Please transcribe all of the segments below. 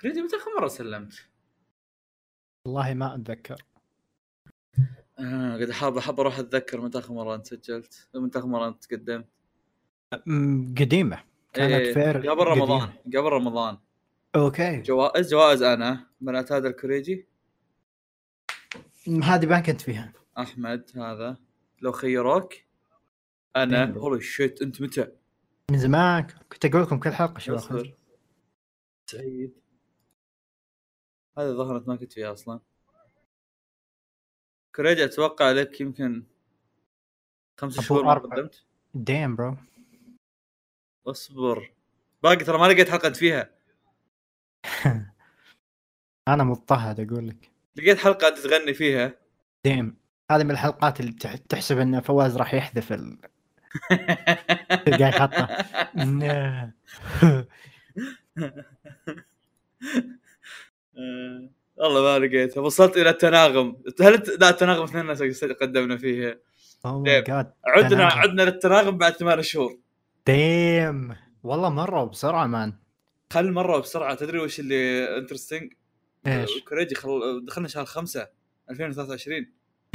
كريدي متى آخر مرة سلمت؟ والله ما أتذكر. آه قد حاب أحب أروح أتذكر متى آخر مرة أنت سجلت متى آخر مرة أنت تقدمت. قديمة. كانت إيه، فير قبل رمضان. قبل رمضان. أوكي. جوائز جوائز أنا؟ بنات هذا الكريجي هذه ما كنت فيها. أحمد هذا. لو خيروك. أنا. هولي شيت أنت متى؟ من زمان. كنت أقول لكم كل حلقة شو أصبر. سعيد هذه ظهرت ما كنت فيها أصلا. كوريجي أتوقع لك يمكن خمس شهور ما. قدمت. damn bro اصبر. باقي ترى ما لقيت حلقة انت فيها. أنا مضطهد أقول لك. لقيت حلقة انت تغني فيها. damn هذه من الحلقات اللي تح- تحسب إن فواز راح يحذف ال... تلقاه يحطه والله ما لقيتها. وصلت إلى التناغم. هل لا التناغم اثنين قدمنا damn. my God عدنا تناغم. عدنا للتناغم بعد ثمان شهور. damn. والله مرة بسرعة man. خل مرة بسرعة تدري وش اللي interesting إيش؟ كوريجي خل... دخلنا شهر 5 2023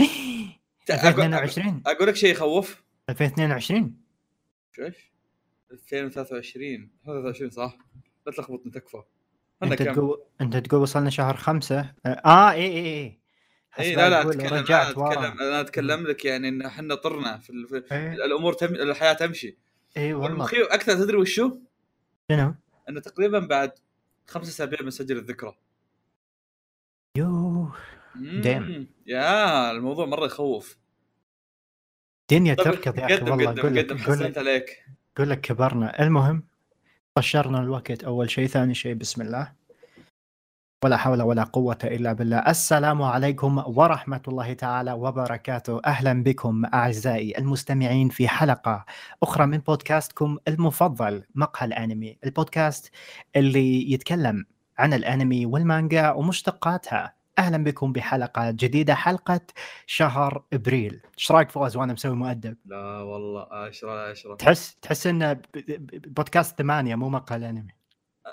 أقول- 2022 أقول لك شيء يخوف. 2022 شو إيش؟ 2023 23 صح؟ لا تلخبطني تكفى. أنت؟ تقول أنت تقول وصلنا شهر خمسة. آه اي اي اي اي إيه، لا لا أتكلم أنا أتكلم أنا أتكلم لك يعني إن إحنا طرنا في, ال... في اي الأمور تم... الحياة تمشي. اي والله. والمخيف أكثر تدري وشو؟ شنو؟ إنه تقريبا بعد خمس اسابيع بنسجل الذكرى. يوه. Damn. يا الموضوع مرة يخوف. دنيا طيب، تركض يا أخي قدم والله. قدم قدم أقول حسنت عليك. أقول لك كبرنا. المهم طشرنا الوقت. أول شيء ثاني شيء بسم الله. ولا حول ولا قوة إلا بالله. السلام عليكم ورحمة الله تعالى وبركاته. أهلا بكم أعزائي المستمعين في حلقة أخرى من بودكاستكم المفضل مقهى الأنمي. البودكاست اللي يتكلم عن الأنمي والمانجا ومشتقاتها. أهلا بكم بحلقة جديدة حلقة شهر إبريل. إيش رأيك فواز وأنا مسوي مؤدب. لا والله عشرة على عشرة تحس تحس إنه بودكاست ثمانية مو مقهى الانمي آه،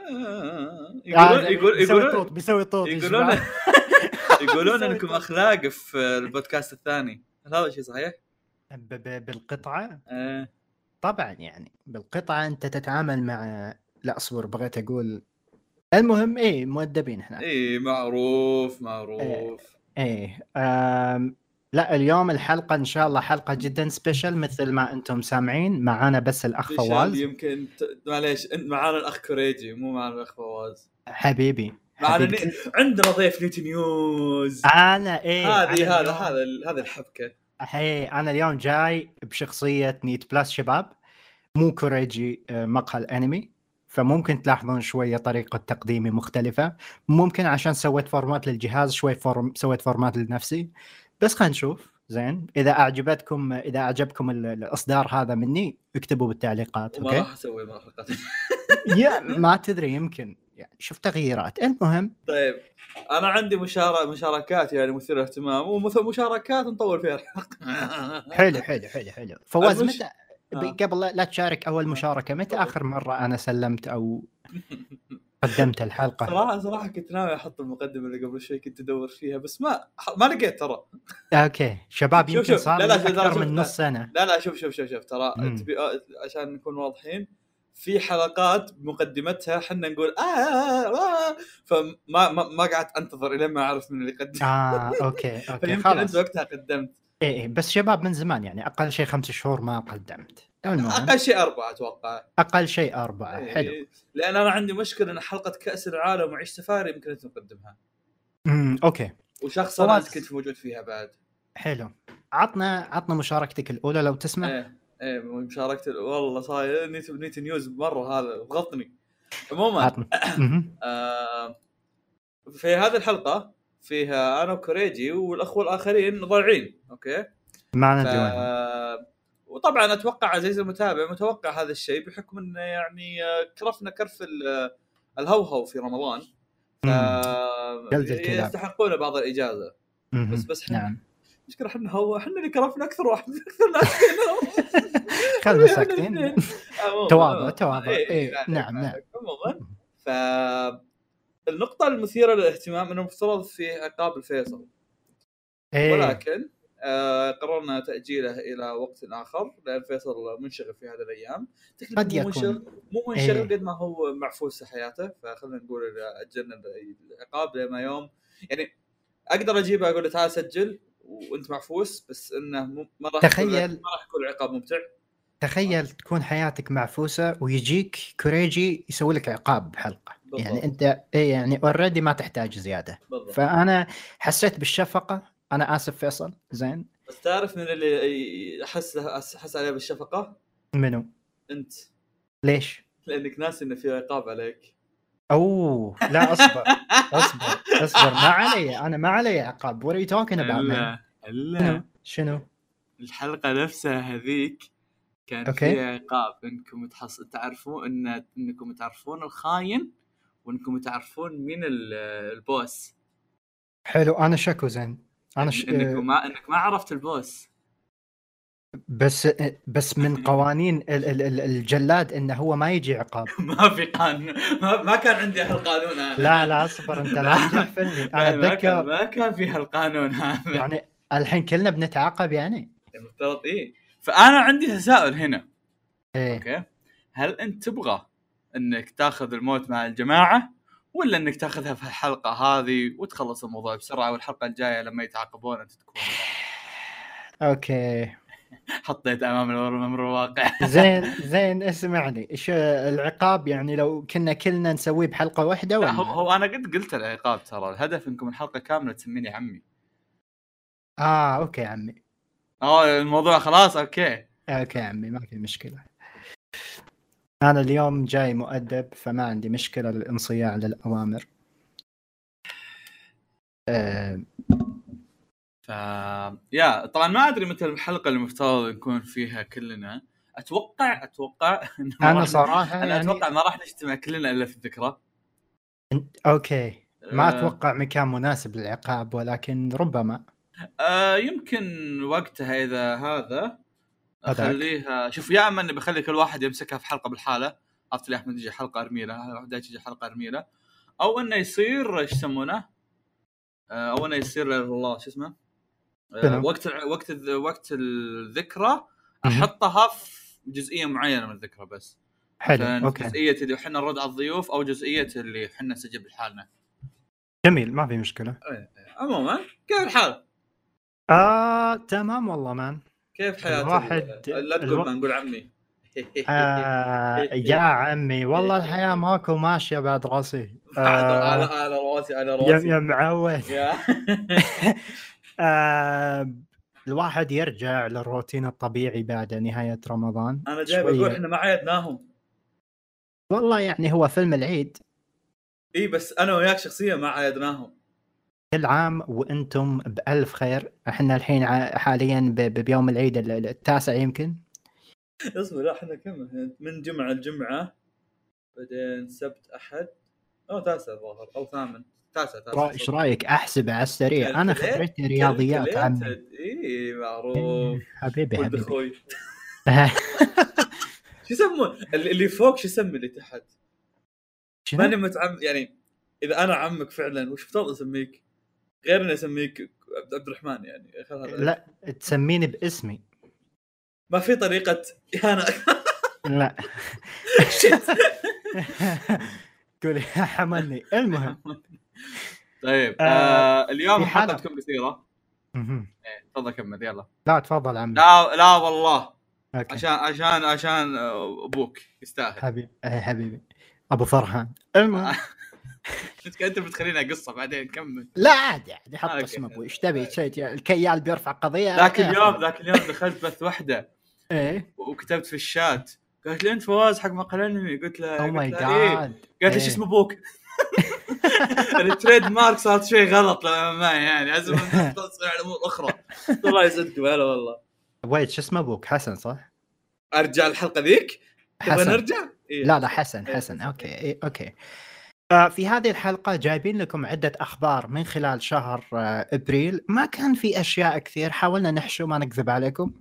آه، يقولون يقول بيسوي يقولون طوط بيسوي طوط يقولون. يقولون إنكم. اخلاق في البودكاست الثاني. هل هذا شيء صحيح؟ ب- ب- بالقطعة؟ آه، طبعا يعني بالقطعة أنت تتعامل مع لا أصبر بغيت أقول المهم إيه مؤدبين إحنا. اي معروف معروف. إيه أم... لا اليوم الحلقة إن شاء الله حلقة جدا سبيشل مثل ما أنتم سامعين. معانا بس الأخ سبيشال فواز. يمكن ت- معليش انت معانا الأخ كوريجي مو معانا الأخ فواز. حبيبي. ني... عندنا ضيف نيوتي نيوز. أنا إيه أنا هذه هذا هذا ال- هذه الحبكة. هي أنا اليوم جاي بشخصية نيت بلس شباب. مو كوريجي آه، مقهى الأنمي. فممكن تلاحظون شوية طريقة تقديمي مختلفة. ممكن عشان سويت format للجهاز شوي form سويت format لنفسي. بس خلينا نشوف. زين. إذا أعجبتكم إذا أعجبكم ال- الإصدار هذا مني اكتبوا بالتعليقات okay؟ راح أسوي ما حلقات يا ما تدري يمكن. يعني شوف تغييرات. المهم. طيب. أنا عندي مشارك مشاركات يعني مثيرة اهتمام. ومثل مشاركات نطول فيها الحلقة. حلو حلو حلو حلو. فواز متى. قبل لا- تشارك أول مشاركة متى. آخر مرة أنا سلمت أو قدمت الحلقة صراحة صراحة كنت ناوي أحط المقدمة اللي قبل شوي كنت أدور فيها بس ما ما لقيت ترى أوكي شباب يمكن. صار لا- لا، أكثر. من. نص سنة لا لا شوف شوف شوف شوف ترى آه، عشان نكون واضحين في حلقات مقدمتها حنا نقول آه, آه, آه فما ما, ما قعدت أنتظر الين ما أعرف من اللي يقدم آه أوكي أوكي فيمكن أنت خلاص وقتها قدمت. إيه إيه بس شباب من زمان يعني أقل شيء خمس شهور ما قدمت. أقل شيء أربعة أتوقع. أقل شيء أربعة إيه، حلو. لأن أنا عندي مشكلة إن حلقة كأس العالم وعيش سفاري يمكن نقدمها امم أوكي. وشخص أنا كنت موجود فيها بعد. حلو. عطنا عطنا مشاركتك الأولى لو تسمح. إيه. إيه مشاركة والله صاير نيت نيت news مرة هذا ضغطني عموما. آه في هذه الحلقة فيها أنا وكوريجي والاخوه الآخرين ضايعين أوكي؟ ما ف... وطبعا أتوقع عزيزي المتابع متوقع هذا الشيء بحكم إنه يعني آه، كرفنا كرف ال- الهوهو في رمضان. ف... يستحقون بعض الإجازة. بس بس نعم. المشكلة إحنا هو إحنا اللي كرفنا أكثر واحد أكثر ناس. خلنا ساكتين تواضع. تواضع إيه، إيه، لا، نعم نعم عموما ف النقطة المثيرة للاهتمام إنه مفترض في عقاب الفيصل إيه. ولكن آه قررنا تأجيله إلى وقت آخر لأن فيصل منشغل في هذه الأيام قد يكون. منشغل مو منشغل إيه. قد ما هو معفوس في حياته فخلينا نقول أجلنا العقاب لما يوم يعني أقدر أجيبه أقول له تعال سجل وانت معفوس بس إنه ما راح تخيل. ما راح يكون العقاب ممتع. تخيل تكون حياتك معفوسه ويجيك كوريجي يسوي لك عقاب بحلقة. بالضبط. يعني انت يعني اوريدي ما تحتاج زيادة. بالضبط. فأنا حسيت بالشفقة. أنا آسف فيصل. زين. بس تعرف من اللي احس احس عليه بالشفقة؟ منو؟ أنت. ليش؟ لأنك ناسي انه في عقاب عليك. أوه لا أصبر أصبر أصبر. ما علي أنا ما علي عقاب. What are you talking about man الا الا شنو؟ الحلقة نفسها هذيك كان أوكي. فيها عقاب. إنكم تحص... تعرفون إن إنكم تعرفون الخاين وإنكم تعرفون مين ال- البوس. حلو. أنا شكو زين. أنا ش... انك ما إنك ما عرفت البوس. بس بس من قوانين ال- ال- ال- الجلاد إنه هو ما يجي عقاب. ما في قانون. ما, كان عندي هالقانون هذا. لا لا اصبر انت لا تحفلني أنا أتذكر ما كان في هالقانون هذا. يعني الحين كلنا بنتعاقب يعني. المفترض إيه. فأنا عندي تساؤل هنا. إيه. أوكي. هل أنت تبغى إنك تاخذ الموت مع الجماعة ولا إنك تاخذها في الحلقة هذه وتخلص الموضوع بسرعة والحلقة الجاية لما يتعاقبون أنت تكون؟ أوكي. حطيت أمام الامر الواقع. زين زين اسمعني. إيش العقاب؟ يعني لو كنا كلنا نسويه بحلقة واحدة لا ولا؟ هو, هو أنا قد قلت العقاب ترى. الهدف إنكم الحلقة كاملة تسميني عمي. آه أوكي عمي. آه الموضوع خلاص أوكي. أوكي عمي ما في مشكلة. أنا اليوم جاي مؤدب فما عندي مشكلة للانصياع للأوامر. آه. ف يا طبعا ما أدري متى الحلقة اللي المفترض نكون فيها كلنا. أتوقع أتوقع أنا راح- صراحة أنا يعني أتوقع ما راح نجتمع كلنا إلا في الذكرى. أوكي. ما آه، أتوقع مكان مناسب للعقاب ولكن ربما. آه يمكن وقتها إذا هذا. أخليها. شوف يا أما إني بخلي كل واحد يمسكها في حلقة بالحالة. عرفت لي أحمد يجي حلقة أرميلة؟ واحد يجي حلقة أرميلة. أو إنه يصير إيش يسمونه؟ آه، أو إنه يصير والله شو اسمه؟ وقت وقت وقت الذكرى أحطها في جزئية معينة من الذكرى بس. حلو أوكي. جزئية اللي إحنا نرد على الضيوف أو جزئية اللي إحنا نسجل لحالنا. جميل ما في مشكلة. عموما كيف الحال؟ آه تمام والله مان. كيف حياة الواحد- ال- لا تقول ما نقول عمي. آه يا عمي والله الحياة ماكو ماشية بعد راسي. على آه على راسي على راسي. يا معود. آه الواحد يرجع للروتين الطبيعي بعد نهاية رمضان أنا جاي. بقول إحنا ما عيدناهم والله يعني هو فيلم العيد. إي بس أنا وياك شخصيا ما عيدناهم كل عام وأنتم بألف خير. إحنا الحين حاليا بيوم العيد ال- ال- التاسع يمكن. اصبر لا إحنا كم؟ من جمعة لجمعة بعدين سبت أحد. أو تاسع الظاهر أو ثامن. تاسع تاسع إيش رأيك؟ أحسب على السريع. أنا خبرتي رياضيات عمي اي معروف. إيه، حبيبي ولد حبيبي. أخوي شو يسمون اللي فوق شو يسمي اللي تحت؟ ماني؟ متعم يعني إذا أنا عمك فعلا وش افترض أسميك؟ غير إني أسميك عبد الرحمن يعني. لا تسميني باسمي. ما في طريقة أنا. لا. قولي حملني. المهم. طيب آه، آه اليوم حلقتكم قصيره. إيه، تفضل كمل يلا. لا تفضل عمي. لا لا والله. أوكي. عشان عشان عشان آه، أبوك يستاهل. حبيبي إيه، حبيبي. أبو فرحان. المهم. أنت بتخلينا قصه بعدين كمل. لا عادي عادي. حط أوكي. اسم أبوي إيش تبي شيء الكيال بيرفع قضية. ذاك اليوم ذاك اليوم دخلت بث واحدة إيه. وكتبت في الشات. قالت لي أنت فواز حق مقال انمي قلت لها أو قلت ماي. جاد قالت لي شو إيه. اسم أبوك؟ التريد مارك صارت شوي غلط لما معي يعني لازم تصير على أمور أخرى الله يسعدكم هلا والله ويت شو اسمه أبوك حسن صح؟ أرجع الحلقة ذيك؟ تبغى حسن نرجع؟ إيه. لا لا حسن إيه، حسن. أوكي إيه أوكي في هذه الحلقة جايبين لكم عدة أخبار من خلال شهر آه، إبريل ما كان في أشياء كثير حاولنا نحشو ما نكذب عليكم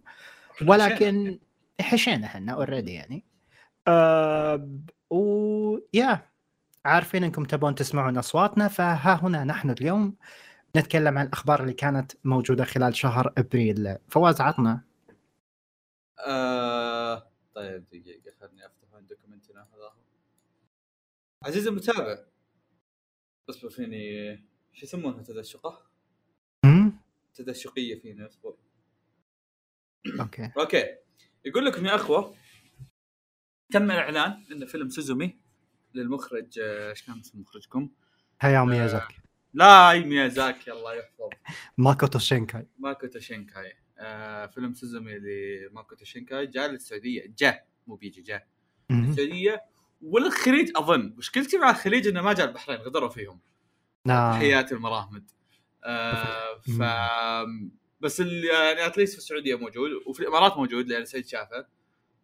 ولكن حشينا إحنا already يعني آه و yeah عارفين انكم تبون تسمعون اصواتنا فها هنا نحن اليوم نتكلم عن الأخبار اللي كانت موجودة خلال شهر أبريل. فواز عطنا. آه... طيب دقيقة خليني أفتح ال document هنا هذا. عزيزي المتابع. اصبر فيني شو يسمونها؟ تدشقة؟ أمم؟ تدشقية فيني أصبر. أوكي. أوكي. يقول لكم يا أخوة تم الاعلان إن فيلم سوزومي للمخرج آه، إيش كان اسم مخرجكم؟ هياو ميازاكي. لا اي ميازاكي الله يحفظ ماكوتو شينكاي ماكوتو شينكاي آه فيلم سوزومي لماكوتو شينكاي جاء للسعودية. جاء مو بيجي جاء. السعوديه والخليج أظن. مشكلتي مع الخليج إنه ما جاء البحرين غدروا فيهم. نعم تحياتي المراهمد آه ف بس يعني at least في السعودية موجود وفي الإمارات موجود لأن سعيد شافه.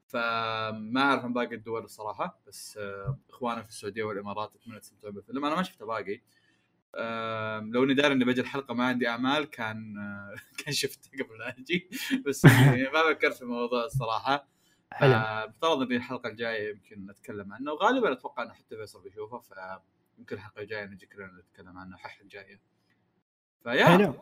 فما أعرف عن باقي الدول الصراحه بس آه اخواننا في السعودية والإمارات اتمنى تستمتعون بالفيلم. أنا ما شفته باقي. لو إني داري إني بجي الحلقة ما عندي أعمال كان آه كان شفته قبل لا أجي. بس يعني ما فكرت في الموضوع الصراحة. حلو. آه بفترض ان الحلقة الجاية يمكن نتكلم عنه. وغالبا أتوقع إنه حتى فيصل بيشوفه فيمكن الحلقة الجاية نجي كلنا نتكلم عنه حح الجاية. فيا. حلو.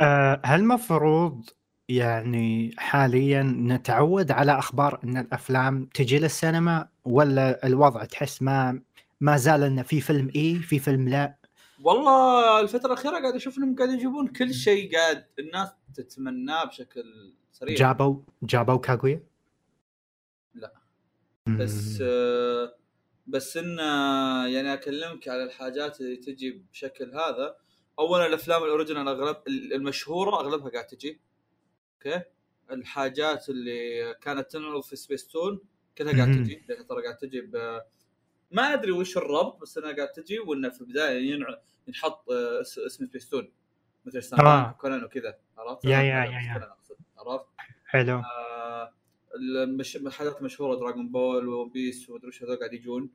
آه، هل المفروض يعني حاليا نتعود على أخبار إن الأفلام تجي للسينما ولا الوضع تحس ما ما زال إنه في فيلم إي في فيلم لا؟ والله الفترة الأخيرة قاعد أشوف إنهم قاعد يجيبون كل شيء قاعد الناس تتمناه بشكل سريع. جابوا جابوا كاغويا؟ لا. بس آه، بس إن آه، يعني أكلمك على الحاجات اللي تجي بشكل هذا. اولا الأفلام ال original أغلب المشهورة أغلبها قاعد تجي. أوكي. الحاجات اللي كانت تنعرض في سبيس تون كلها قاعد. تجي. لأن ترى قاعد تجي ب ما أدري وش الربط بس أنها قاعد تجي وإنه في البداية ينع... ينحط آه، اس- اسم سبيس تون مثل آه. كونان وكذا. عرفت؟ يا- يا- يا- عرفت؟ حلو. آه، المش... الحاجات المشهورة دراغون بول وون بيس ومدري وش هذول قاعد يجون.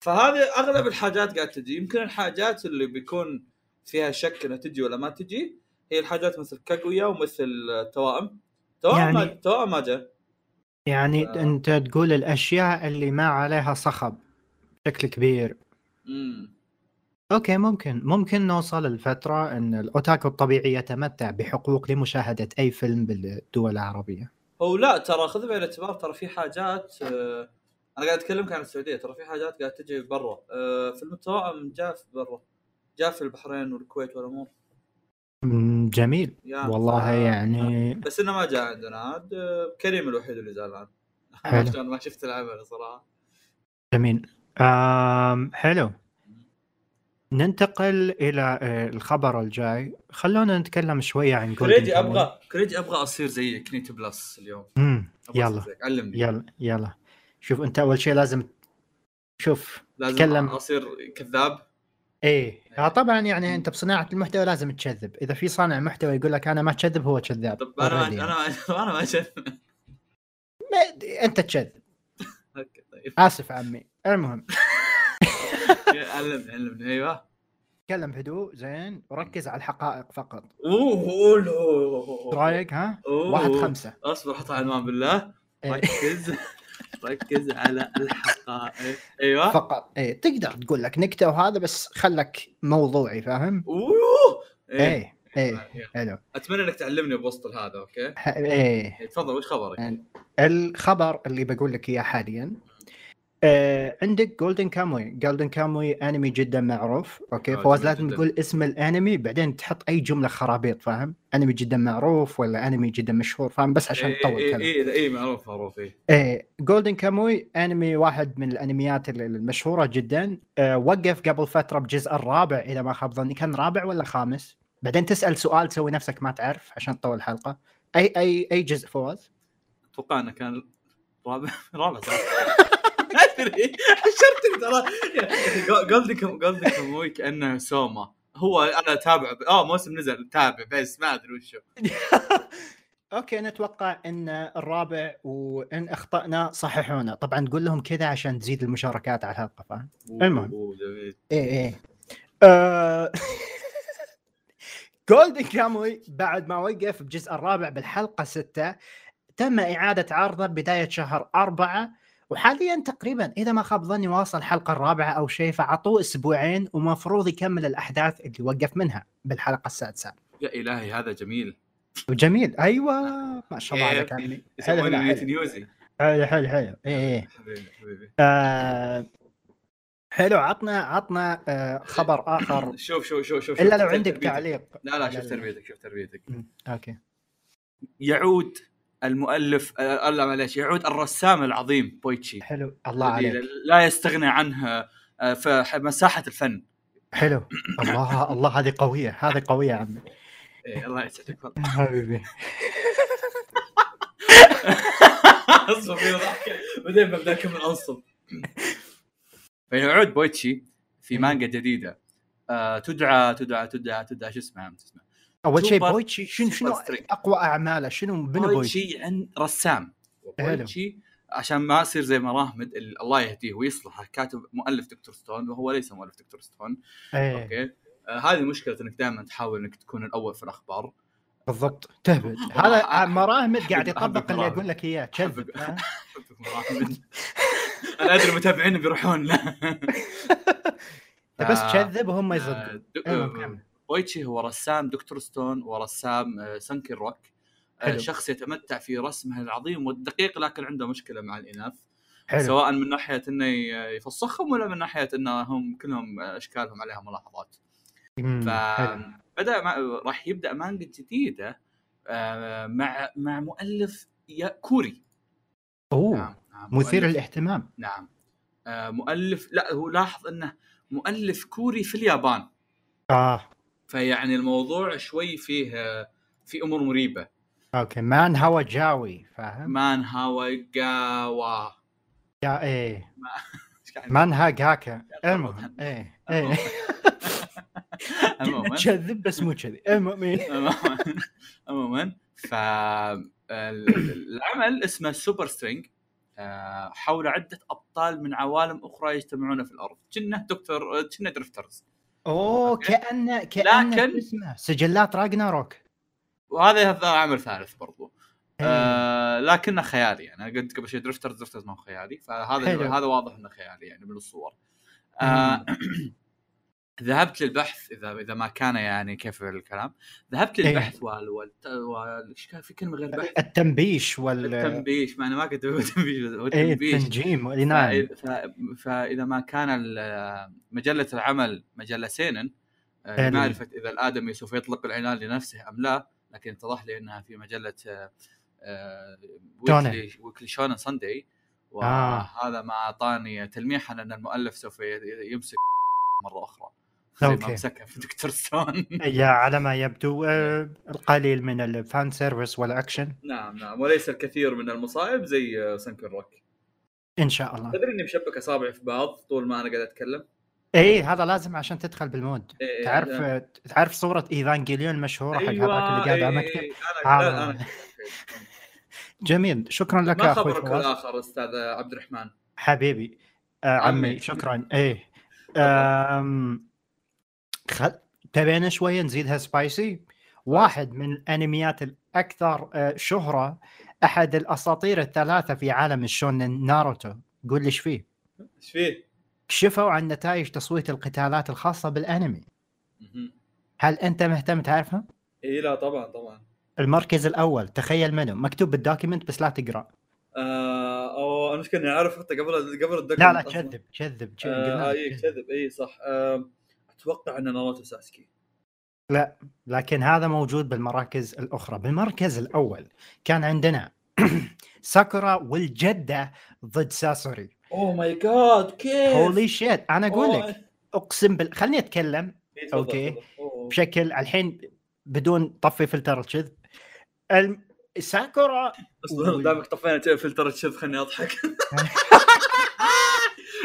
فهذه أغلب الحاجات قاعد تجي. يمكن الحاجات اللي بيكون فيها شك إنها تجي ولا ما تجي هي الحاجات مثل كاغويا ومثل التوائم توائم يعني- ما توائم ما جاء. يعني آه. أنت تقول الأشياء اللي ما عليها صخب بشكل كبير. امم أوكي ممكن. ممكن نوصل لفتره إن الأوتاكو الطبيعي يتمتع بحقوق لمشاهدة أي فيلم بالدول العربية. هو لا ترى خذ بعين الاعتبار ترى في حاجات آه، أنا قاعد اتكلمك عن السعودية ترى في حاجات قاعد تجي برا. آه، فيلم التوائم جاء في برا. جاء في البحرين والكويت والأمور. جميل. يا والله يعني بس إنه ما جاء عندنا. عاد كريم الوحيد اللي زعلان. عشان ما شفت العمل صراحة. جميل. آم حلو. ننتقل إلى آه، الخبر الجاي. خلونا نتكلم شوية عن كريجي. أبغى كريجي أبغى أصير زيك نيتي plus اليوم. مم، أبغى أصير يلا. علمني. يلا يلا. شوف أنت أول شيء لازم شوف لازم تكلم. أصير كذاب. إيه. آه طبعا يعني أنت بصناعة المحتوى لازم تكذب إذا في صانع محتوى يقول لك أنا ما اكذب هو كذاب طب أنا ما أنا ما أنا ما ما- أنت تكذب أوكي طيب. آسف عمي. المهم. علمني علمني. أيوه. تكلم بهدوء زين. وركز على الحقائق فقط. أوه أوه. رأيك ها؟ واحد خمسة. أصبر حط عنوان بالله. إيه. ركز. ركز على الحقائق. أيوه. فقط. إيه تقدر تقول لك نكتة وهذا بس خلك موضوعي فاهم؟ أوه! إيه. إيه إيه. حلو. أتمنى إنك تعلمني بوسط هذا أوكي؟ ح- إيه. إيه، تفضل وش خبرك؟ الخبر اللي بقول لك إياه حاليا آه عندك جولدن كاموي جولدن كاموي انمي جدا معروف. أوكي؟ آه، فواز لازم. تقول اسم الانمي بعدين تحط أي جملة خرابيط فاهم؟ انمي جدا معروف ولا انمي جدا مشهور فاهم؟ بس عشان اي تطول اي كلام اي اي معروف معروف اي إيه Golden Kamuy انمي واحد من الانميات ال- المشهورة جدا. أه وقف قبل فترة بجزء الرابع إذا ما خاب ظني. كان رابع ولا خامس؟ بعدين تسأل سؤال تسوي نفسك ما تعرف عشان تطول الحلقة. أي أي أي جزء فواز؟ أتوقع إنه كان رابع رابع؟ أدري. حشرتني ترى. Golden Kam Golden Kamuy كأنه سوما هو أنا أتابع آه موسم نزل تابع بس ما أدري وشو okay نتوقع إن الرابع وإن أخطأنا صححونا. طبعا تقول لهم كذا عشان تزيد المشاركات على الحلقة فاهم؟ المهم. جميل. إيه إيه. آه، Golden Kamuy بعد ما وقف بجزء الرابع بالحلقة ستة تم إعادة عرضه بداية شهر أربعة. وحاليا تقريبا إذا ما خاب ظني واصل الحلقة الرابعة أو شيء فعطوه أسبوعين ومفروض يكمل الأحداث اللي وقف منها بالحلقة السادسة. يا إلهي هذا جميل. وجميل أيوه ما شاء الله عليك كيف؟ عمي حلو يسمونه حلو حلو حلو حلو. إيه إيه. حبيبي حبيبي آه حلو. عطنا عطنا آه خبر آخر. شوف شوف شوف شوف إلا لو عندك. تعليق. لا لا شوف. تربيتك شوف تربيتك. أوكي. يعود المؤلف آه لا معليش يعود الرسام العظيم بويتشي. حلو الله عليك. لا يستغني عنها آه، في مساحة الفن. حلو. الله الله هذه قوية هذه قوية يا عمي. إيه الله يسعدك. والله. حبيبي. اصبر في ضحكة. بعدين ببدأ أكمل أنصب. فيعود بويتشي في مانجا جديدة. آه تدعى تدعى تدعى تدعى شو اسمها شو اسمها أول شيء بويتشي شنو شنو. أقوى أعماله؟ شنو من بويتشي؟ عن رسام. بويتشي عشان ما يصير زي مراهمد ال- الله يهديه ويصلحه كاتب مؤلف Dr. Stone وهو ليس مؤلف Dr. Stone. إيه. okay. آه هذه مشكلة إنك دائما تحاول إنك تكون الأول في الأخبار. بالضبط. تهبد. هذا مراهمد قاعد يطبق اللي. أقول لك إياه. كذب. أنا أدري المتابعين بيروحون. له بس آه، كذب وهم آه، يصدقون بويتشي هو رسام Dr. Stone ورسام آه، Sun-Ken Rock. آه، حلو. شخص يتمتع في رسمه العظيم والدقيق لكن عنده مشكلة مع الإناث. حلو. سواء من ناحية إنه ي- يفسخهم ولا من ناحية انهم كلهم أشكالهم عليها ملاحظات. فبدا مع... راح يبدأ مانجا جديدة آه، مع مع مؤلف كوري. أوه نعم نعم، مثير مؤلف- للاهتمام. نعم. مؤلف لا هو لاحظ إنه مؤلف كوري في اليابان. آه. فيعني الموضوع شوي فيه في أمور مريبة. okay مان هوا جاوي فاهم؟ مان هاوي جاوا. يا إيه. مان هاجاكا المهم إيه إيه. عموما تكذب بس مو كذي المهم عموما عموما ف العمل اسمه Super String آه، حول عدة أبطال من عوالم أخرى يجتمعون في الأرض. كنه دكتور كنه Drifters. أوه okay. كانه كانه لكن- اسمه سجلات راجناروك وهذا هذا عمل ثالث برضو إيه. آه لكنه خيالي يعني أنا قلت قبل شوي Drifters Drifters ما هو خيالي فهذا حلو. هذا واضح إنه خيالي يعني من الصور آه ذهبت للبحث إذا إذا ما كان يعني كيف الكلام ذهبت إيه. للبحث وال وال وال- إيش كان في كلمة غير بحث التنبيش وال التنبيش ما أنا ما كنت بقول تنبيش هو إيه التنبيش التنجيم ف- فاذا ما كان مجلة العمل مجله seinen آه، حلو. لمعرفه إذا الآدمي سوف يطلق العنان لنفسه أم لا لكن اتضح لي إنها في مجلة. Weekly Weekly Shonen Sunday. وهذا ما أعطاني تلميحا أن المؤلف سوف يمسك مرة أخرى زي ما okay. مسكها في Dr. Stone. يا على ما يبدو آه، القليل من ال fan service وال action. نعم نعم وليس الكثير من المصائب زي آه، Sun-Ken Rock. إن شاء الله. تدري إني مشبك أصابعي في بعض طول ما أنا قاعد أتكلم؟ اي هذا لازم عشان تدخل بال mood. إيه، تعرف أنا- آه، تعرف صورة Evangelion المشهوره حق هذاك اللي قاعد على إيه، مكتب إيه، جميل شكرا لك ما خبرك الآخر أستاذ عبد الرحمن؟ حبيبي آه عمي. عمي. شكرا. إيه خل... تبينا شوية نزيدها spicy واحد من الأنميات الأكثر آه، شهرة أحد الأساطير الثلاثة في عالم ال shonen ناروتو. قول لي إيش فيه؟ إيش فيه؟ كشفوا عن نتائج تصويت القتالات الخاصة بالأنمي. هل أنت مهتم تعرفها؟ اي لا طبعا طبعا. المركز الأول تخيل منو؟ مكتوب بال document بس لا تقرأ. آه أو المشكلة اني عارف حتى قبل قبل الدكتور لا لا كذب كذب كذب آه اي كذب. كذب اي صح. آه أتوقع أن ناروتو ساسكي لكن هذا موجود بالمراكز الأخرى بالمركز الأول كان عندنا ساكورا والجدة ضد ساسوري oh my god كيف؟ holy shit أنا أقول. لك أقسم بال خليني أتكلم إيه، okay. تفضل. أوه. بشكل الحين بدون طفي فلتر الكذب الم... ساكورا أصبر دامك طفينا فلتر الشذ خليني أضحك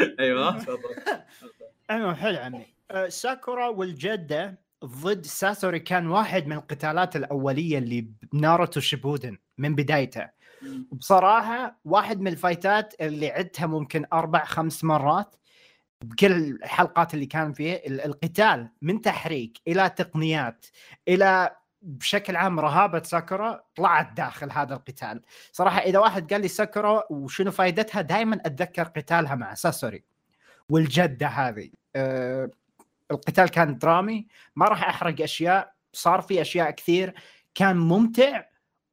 أيوه أيوه حلو عمي ساكورا والجدة ضد ساسوري كان واحد من القتالات الأولية اللي بناروتو شيبودن من بدايته. بصراحة واحد من الفايتات اللي عدتها ممكن أربع خمس مرات بكل الحلقات اللي كان فيها ال- القتال من تحريك إلى تقنيات إلى بشكل عام رهابة ساكورا طلعت داخل هذا القتال. صراحة إذا واحد قال لي ساكورا وشنو فائدتها دائما أتذكر قتالها مع ساسوري والجدة هذه. أه القتال كان درامي ما راح أحرق أشياء صار في أشياء كثير كان ممتع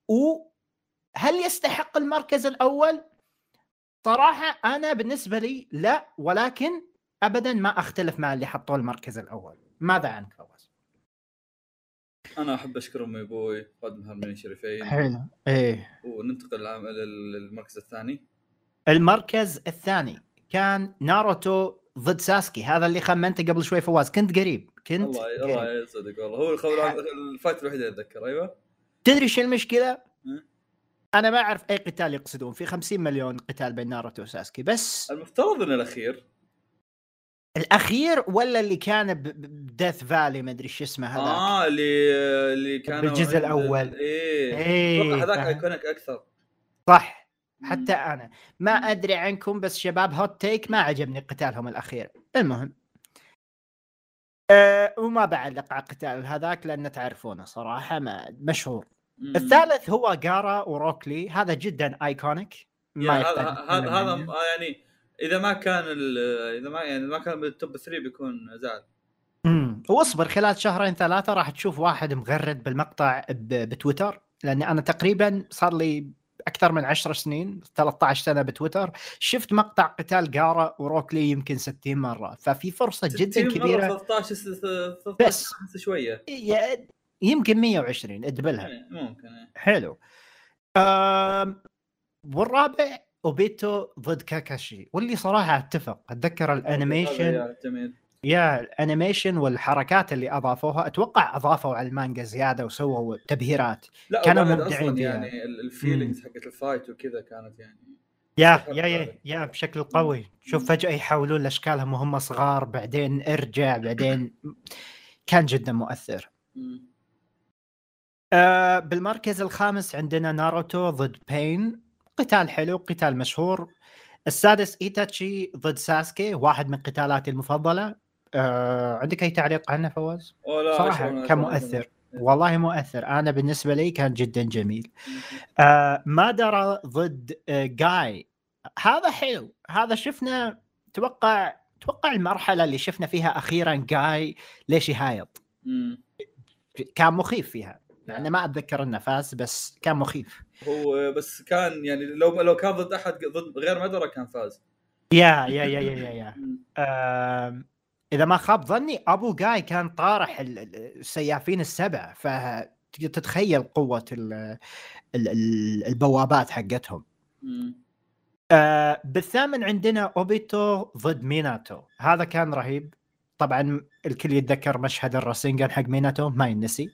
وهل يستحق المركز الأول؟ صراحة أنا بالنسبة لي لا ولكن ابدا ما أختلف مع اللي حطوه المركز الأول. ماذا عنك فواز؟ أنا أحب أشكر أمي وأبوي قدم هالمين الشريفين. حلو. إيه. وننتقل للمركز الثاني. المركز الثاني كان ناروتو ضد ساسكي. هذا اللي خمنته قبل شوي فواز. كنت قريب. كنت الله قريب. الله يسعدك والله. هو الخبر الفايت الوحيد اللي اتذكر أيوه. تدري شو المشكلة؟ أنا ما أعرف أي قتال يقصدون. في 50 مليون قتال بين ناروتو وساسكي. بس المفترض إنه الأخير. الأخير ولا اللي كان ب Death Valley ما أدري شو اسمه هذاك. آه اللي اللي كان بالجزء الأول. إيه. إيه، أتوقع هذاك. iconic أكثر. صح. حتى أنا. ما أدري عنكم بس شباب hot take ما عجبني قتالهم الأخير. المهم. أه وما بعلق على قتال هذاك لأن تعرفونه صراحة ما مشهور. مم. الثالث هو جارا وروك لي. هذا جدا iconic هذا هذا هذا يعني إذا ما كان إذا ما يعني ما كان بال top 3 بيكون زعل. امم واصبر خلال شهرين ثلاثة راح تشوف واحد مغرد بالمقطع ب- بتويتر. لاني أنا تقريبا صار لي أكثر من 10 سنين 13 سنة بتويتر. شفت مقطع قتال جارا وروكلي يمكن 60 مرة. ففي فرصة 60 جدا كبيرة. 13 س- س- 13 بس. شوية. يمكن 120 ادبلها. ممكن. حلو. والرابع أوبيتو ضد كاكاشي. واللي صراحة أتفق أتذكر ال animation. جميل yeah ال animation والحركات اللي أضافوها أتوقع أضافوا على المانجا زيادة وسووا تبهيرات لا كانوا مبدعين أصلا فيها. يعني ال feelings حقت ال fight وكذا كانت يعني yeah yeah yeah. yeah بشكل قوي شوف. فجأة يحولون لاشكالهم وهم صغار بعدين إرجع بعدين كان جدا مؤثر. آه بالمركز الخامس عندنا ناروتو ضد بين قتال حلو قتال مشهور السادس إيتاتشي ضد ساسكي واحد من قتالاتي المفضلة آه عندك أي تعليق عنه فواز؟ صراحة كان مؤثر. والله مؤثر. أنا بالنسبة لي كان جدا جميل. آه مادرا ضد آه جاي. هذا حلو. هذا شفنا توقع توقع المرحلة اللي شفنا فيها أخيرا جاي ليش يهايط. كان مخيف فيها. يعني ما أتذكر إنه فاز بس كان مخيف. هو بس كان يعني لو لو كان ضد أحد ضد غير مدرة كان فاز. yeah yeah yeah yeah yeah, yeah. مم. إذا ما خاب ظني أبو جاي كان طارح ال- ال- السيافين السبع فتتخيل قوة ال ال ال البوابات حقتهم. آه بالثامن عندنا أوبيتو ضد ميناتو. هذا كان رهيب. طبعا الكل يتذكر مشهد الراسينجان حق ميناتو ما ينسي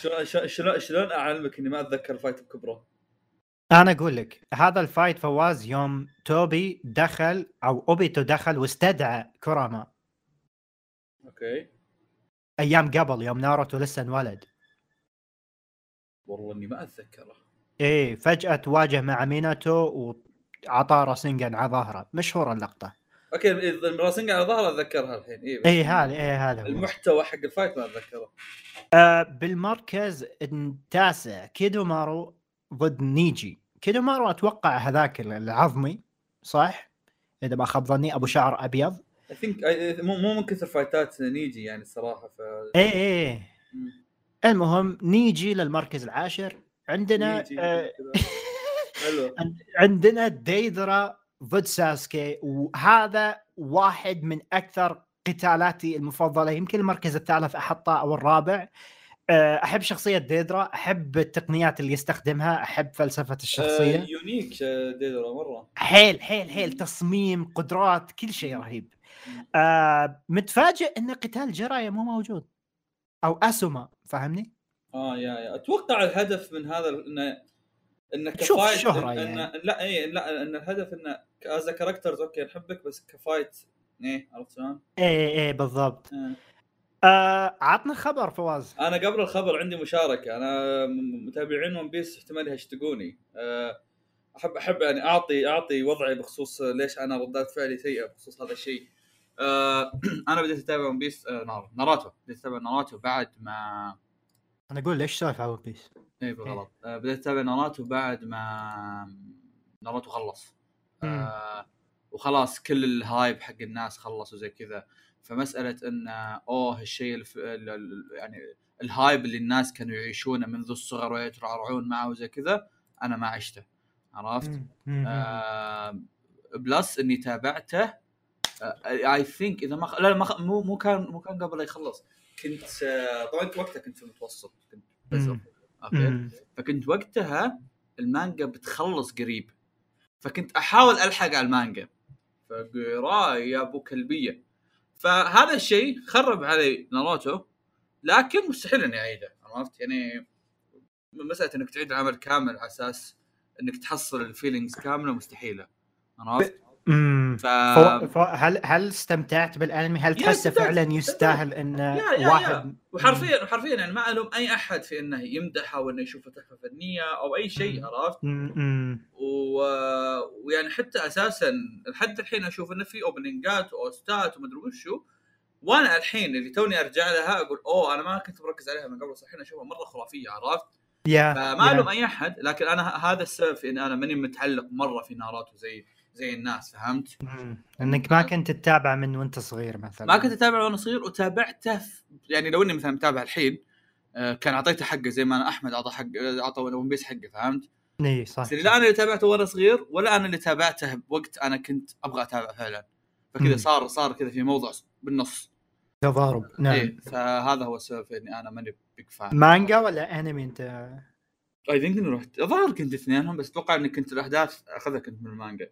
شلون شلون- شلون أعلمك إني ما أتذكر ال fight بكبره؟ أنا أقول لك هذا ال fight فواز يوم توبي دخل أو أوبيتو دخل واستدعى كوراما. okay. أيام قبل يوم ناروتو لسه انولد. والله إني ما أتذكره. إيه فجأة تواجه مع ميناتو وعطاه راسينجان على ظهره. مشهورة اللقطة. okay الراسينجان على ظهره أتذكرها الحين. اي بس إيه هذا إيه هذا. المحتوى حق ال fight ما أتذكره. آه بالمركز التاسع كيدومارو ضد نيجي. كيدومارو أتوقع هذاك العظمي صح؟ إذا ما خاب ظني أبو شعر أبيض. I think مو مو من كثر فايتات نيجي يعني الصراحه ف إيه إيه مم. المهم نيجي للمركز العاشر. عندنا آه عندنا ديدرا ضد ساسكي وهذا واحد من أكثر قتالاتي المفضلة. يمكن المركز الثالث أحطه أو الرابع. أحب شخصية ديدرا أحب التقنيات اللي يستخدمها أحب فلسفة الشخصية. آه unique آه، ديدرا مرة. حيل حيل حيل تصميم قدرات كل شيء رهيب. آه متفاجئ إن قتال جيرايا مو موجود. أو أسوما فاهمني آه yeah yeah. أتوقع الهدف من هذا انه انه ك fight الشهرة إن يعني. إن لا اي لا إن الهدف انه as characters okay نحبك بس ك fight إيه عرفت شلون؟ إيه إيه بالضبط. آه. آه عطنا خبر فواز. أنا قبل الخبر عندي مشاركة. أنا متابعين One Piece احتمال يهشتقوني أه، احب أحب يعني اعطي أعطي وضعي بخصوص ليش أنا ردات فعلي سيئة بخصوص هذا الشيء. أه، أنا بديت أتابع One Piece نار- ناروتو. بديت أتابع ناروتو بعد ما أنا أقول ليش على One Piece؟ اي بالغلط. آه بديت أتابع ناروتو بعد ما ناروتو خلص. آه وخلاص كل ال hype حق الناس خلص وزي كذا. فمسألة إن اوه الشيء الف... ال- ال- يعني ال hype اللي الناس كانوا يعيشونه منذ الصغر ويترعرعون معه وزي كذا أنا ما عشته. عرفت؟ آه plus إني تابعته I think إذا ما خ... لا لا، ما خ... مو مو كان مو كان قبل لا يخلص. كنت آه طبعا وقتها كنت في المتوسط كنت بزر. أوكي. فكنت وقتها المانجا بتخلص قريب. فكنت أحاول ألحق على المانجا. فقراي يا أبو كلبية. فهذا الشيء خرب علي ناروتو لكن مستحيل إني أعيده عرفت يعني مسألة إنك تعيد العمل كامل على أساس إنك تحصل الفيلينجز كاملة مستحيلة عرفت؟ مم. ف فو- فو- هل هل استمتعت بالأنمي؟ هل يا تحسه فعلا يستاهل إن يا- يا- واحد وحرفيا وحرفيا يعني ما ألوم أي أحد في إنه يمدح أو إنه يشوفه تحفة فنية أو أي شيء. عرفت؟ مم. مم. و... ويعني حتى أساسا لحد الحين أشوف إنه في اوبننجات وأوستات ومدري وشو وأنا الحين اللي توني أرجع لها أقول أوه أنا ما كنت مركز عليها من قبل بس الحين أشوفها مرة خرافية عرفت؟ يا فما يا. الوم أي أحد لكن أنا هذا السبب في إن أنا ماني متعلق مرة في ناروتو زي زي الناس فهمت؟ مم. إنك ما كنت تتابع من وأنت صغير مثلا ما كنت أتابع وأنا صغير وتابعته يعني لو إني مثلا متابع الحين آه، كان أعطيته حقه زي ما أنا أحمد أعطى حق أعطى One Piece حقه فهمت؟ إي صح لا أنا اللي تابعته وأنا صغير ولا أنا اللي تابعته بوقت أنا كنت أبغى أتابع فعلا فكذا. صار صار كذا في موضع بالنص تضارب نعم إيه فهذا هو السبب إني أنا ماني big fan مانجا ولا أنمي أنت؟ I think اني رحت الظاهر كنت اثنينهم بس أتوقع إني كنت الأحداث أخذها كنت من المانجا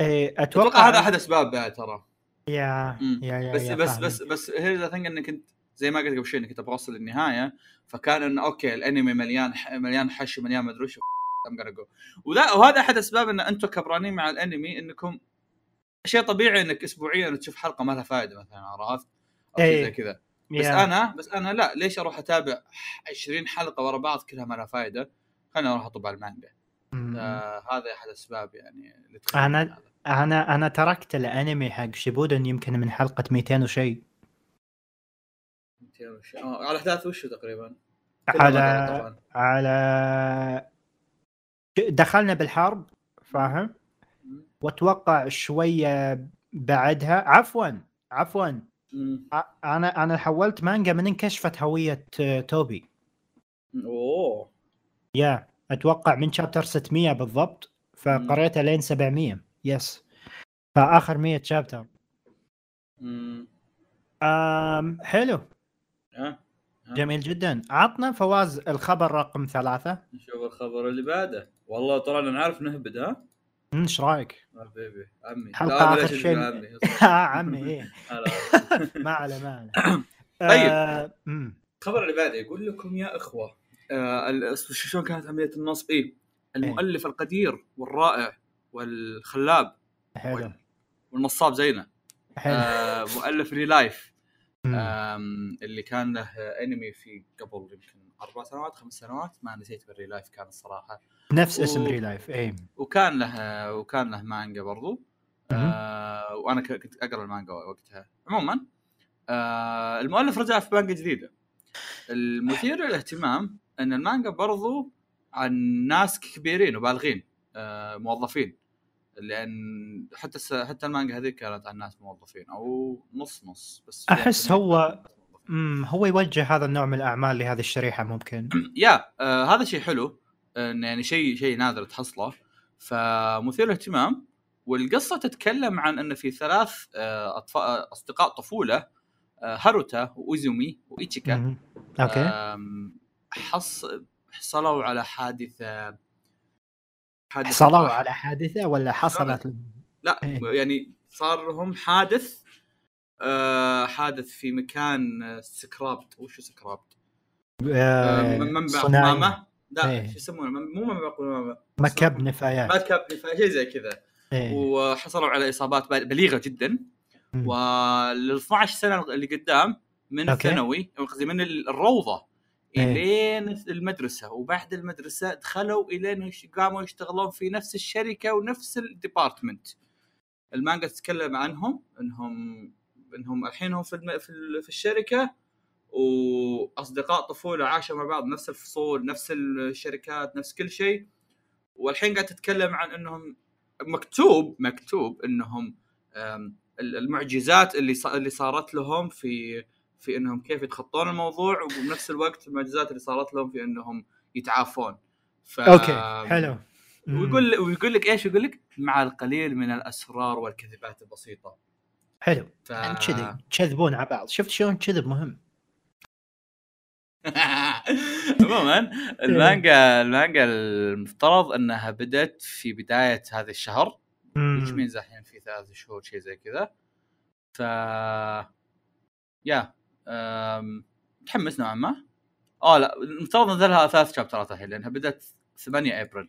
إيه أتوقع أتوقع هذا أحد أسباب بعد ترى yeah. yeah yeah بس yeah بس فاهم. بس بس هي the thing اني كنت زي ما قلت قبل شوي اني كنت أبغى أوصل للنهاية فكان انه okay الأنمي مليان مليان حش ومليان مدري وشو. وذا وهذا أحد أسباب إن أنتم كبرانين مع الأنمي إنكم شيء طبيعي إنك اسبوعيا تشوف حلقة ما لها فائده مثلا عرفت؟ أو شيء إيه. زي كذا بس yeah. أنا بس أنا لا ليش أروح أتابع 20 حلقة ورا بعض كلها ما لها فائده؟ خليني أروح اطب على المانجا هذا أحد الأسباب يعني اللي هذا. أنا أنا تركت الأنمي حق شيبودن يمكن من حلقة 200 وشيء 200 وش- آه، على أحداث وشو تقريبا؟ على. على دخلنا بالحرب فاهم. وأتوقع شوية بعدها عفوا عفوا مم. أنا أنا حولت مانجا من انكشفت هوية آه، توبي أوه يا أتوقع من شابتر 600 بالضبط فقريتها لين 700 يس فآخر 100 شابتر مم. أم حلو. ها جميل جدا. عطنا فواز الخبر رقم ثلاثة. نشوف الخبر اللي بعده. والله ترى أنا نعرف نهبد ها؟ إيش رأيك؟ حبيبي عمي. حلقة بلاش شيء. عمي. آه، عمي إيه. ما على ما على طيب. آه،. الخبر اللي بعده يقول لكم يا إخوة آه شلون كانت عمليه النصب. إيه؟ المؤلف القدير والرائع والخلاب حلو. والنصاب زينا. حلو. آه مؤلف ReLIFE اللي كان له انمي في قبل يمكن أربع سنوات خمس سنوات ما نسيت بال ReLIFE كان الصراحة. نفس اسم و- ReLIFE إيه. وكان له وكان له مانجا برضو. آه وأنا كنت أقرأ المانجا وقتها. عموما آه المؤلف رجع في مانجا جديدة. المثير للاهتمام أن المانجا برضو عن ناس كبيرين وبالغين آه موظفين لأن حتى. حتى المانجا هذه كانت عن ناس موظفين أو نص نص بس أحس كمية هو-. هو يوجه هذا النوع من الأعمال لهذه الشريحة ممكن يا آه هذا شيء حلو يعني شيء شيء نادر تحصله فمثير للاهتمام والقصة تتكلم عن إن في ثلاث آه أصدقاء طفولة آه هاروتا وأوزومي وإيتشيكا. okay حص حصلوا على حادثة حادثة حصلوا. على حادثة ولا حصلت لا إيه. يعني صار لهم حادث آه حادث في مكان آه، scrapped وش scrapped؟ آه آه، منبع. قمامه لا إيه. شو يسمونه مو منبع قمامه مكب نفايات مكب نفاية، شيء زي كذا إيه. وحصلوا على إصابات بل- بليغة جدا. وال 12 سنة اللي قدام من. الثانوي قصدي من الروضة. الين المدرسة وبعد المدرسة دخلوا الين قاموا يشتغلون في نفس الشركة ونفس الديبارتمنت المانجا تتكلم عنهم انهم إنهم الحين هم في الم... في, ال... في الشركة وأصدقاء طفولة عاشوا مع بعض نفس الفصول نفس الشركات نفس كل شيء. والحين قاعد تتكلم عن إنهم مكتوب مكتوب إنهم المعجزات اللي اللي صارت لهم في في إنهم كيف يتخطون الموضوع وبنفس الوقت المعجزات اللي صارت لهم في إنهم يتعافون. ف أوكي حلو. ويقول ويقول لك إيش؟ يقول لك مع القليل من الأسرار والكذبات البسيطة. حلو. ف... يعني كذي تكذبون على بعض. شفت شلون كذب؟ مهم. عموما المانجا المانجا المفترض إنها بدأت في بداية هذا الشهر. which means الحين في ثلاث شهور شيء زي كذا. ف يا. متحمس نوعا ما. آه لا المفترض نزلها ثلاث شابترات الحين لأنها بدأت 8 ابريل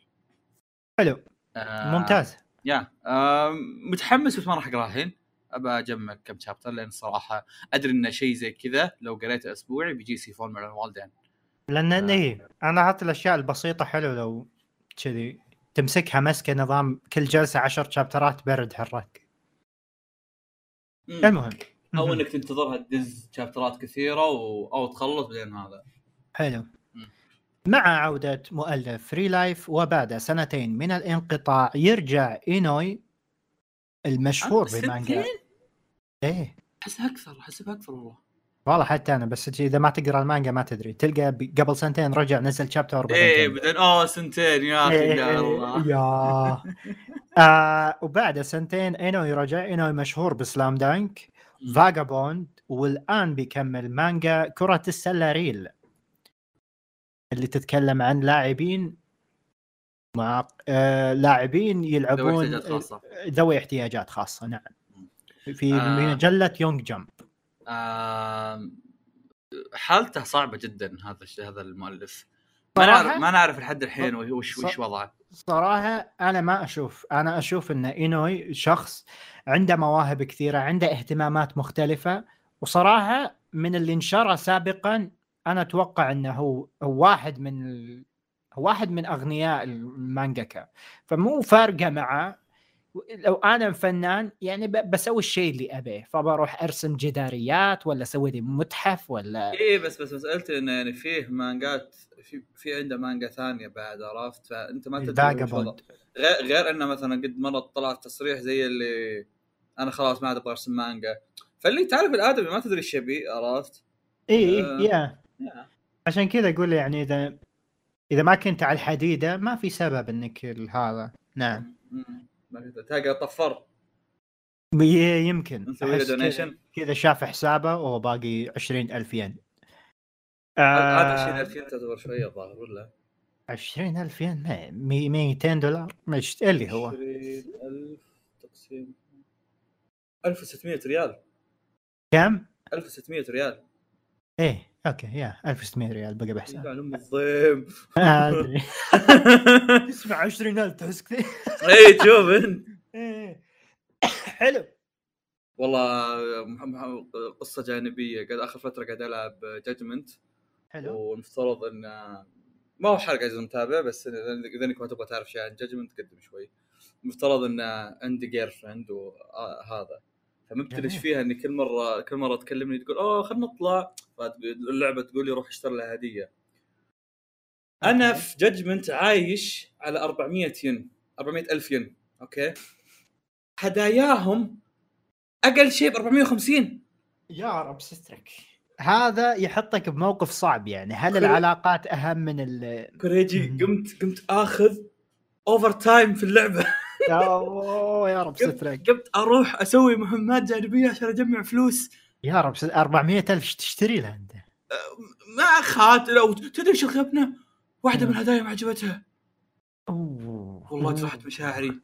حلو. آه، ممتاز. يا آم، متحمس بس ما راح اقراه الحين. أبى أجمع كم شابتر لأن الصراحه أدري انه شيء زي كذا لو قريته أسبوعي بيجي سيفون مع الوالدين. لأن آه. إيه أنا حتى الأشياء البسيطة حلو لو كذي تمسكها مسكة نظام كل جلسة عشر شابترات برد حرك. المهم. أو. إنك تنتظرها تدز شابترات كثيرة و... أو تخلص بعدين هذا. حلو. مع عودة مؤلف فري لايف وبعد سنتين من الانقطاع يرجع إينوي المشهور بمانجا؟ إيه. احسها أكثر احسبها أكثر والله. والله حتى أنا بس اذا ما تقرأ المانجا ما تدري. تلقى قبل سنتين رجع نزل chapter إيه بعدين اوه سنتين يا أخي يا الله. يا. آه وبعد سنتين إينوي رجع. إينوي مشهور ب Slam Dunk. فاجابوند والآن بيكمل مانجا كرة السلة ريل اللي تتكلم عن لاعبين مع آه لاعبين ذوي يلعبون احتياجات خاصة. ذوي احتياجات خاصة نعم. في آه. مجلة يونج جمب. آم، حالته صعبة جدا هذا الشيء هذا المؤلف. ما؟ نعرف ما نعرف لحد الحين وش وش وضعه. صراحة أنا ما أشوف أنا أشوف أن إينوي شخص عنده مواهب كثيرة عنده اهتمامات مختلفة وصراحة من اللي انشرى سابقا أنا أتوقع أنه هو واحد من ال... واحد من أغنياء المانجاكا فمو فارقة معه لو أنا فنان يعني. بسوي الشيء اللي أبيه فبروح أرسم جداريات ولا أسوي لي متحف ولا إيه بس بس مسألتي انه يعني فيه مانجات في في عنده مانجا ثانية بعد عرفت؟ فأنت ما تدري. غير غير إنه مثلا قد مره طلعت تصريح زي اللي أنا خلاص ما عاد أبغى أرسم مانجا. فاللي تعرف الآدمي ما تدري إيش يبي عرفت؟ إي آه. يا. عشان كذا أقول يعني اذا إذا ما كنت على الحديدة ما في سبب إنك هذا. نعم. ما في- تلقى طفر. يمكن. كذا- شاف حسابه وباقي 20000 ين. هذا آه 20000 ين تعتبر شوية الظاهر ولا؟ 20000 ين ما- مي- 200 دولار؟ مش اللي هو؟ 20000 تقسيم. 1600 ريال. كم؟ 1600 ريال. إيه okay يا 1600 ريال بقى بحساب. ام الضيم آه، أدري. تسمع 20000 تحس كثير اي شوف إيه. حلو. والله قصة جانبية. قاعد آخر فترة قاعد ألعب Judgment حلو. والمفترض ان ما هو حرق عزيز المتابع بس إذا إنك ما تبغى تعرف شيء عن Judgment قدم شوي. المفترض إن عندي girlfriend وهذا فمبتلش. فيها إني كل مرة كل مرة تكلمني تقول أوه خلينا نطلع. فاللعبة تقول لي روح اشتري لها هدية. أنا. في Judgment عايش على 400 ين 400 ألف ين. okay. هداياهم أقل شيء ب 450 يا رب سترك. هذا يحطك بموقف صعب يعني. هل كل- العلاقات أهم من ال كوريجي مم. قمت قمت آخذ overtime في اللعبة. يا الله يا رب سترك. قمت أروح أسوي مهمات جانبية عشان أجمع فلوس. يا رب ست- 400 ألف تشتري له أنت؟ مع خاتم لو تدري إيش الغبنة؟ واحدة من. الهدايا ما عجبتها. أوه. والله جرحت مشاعري.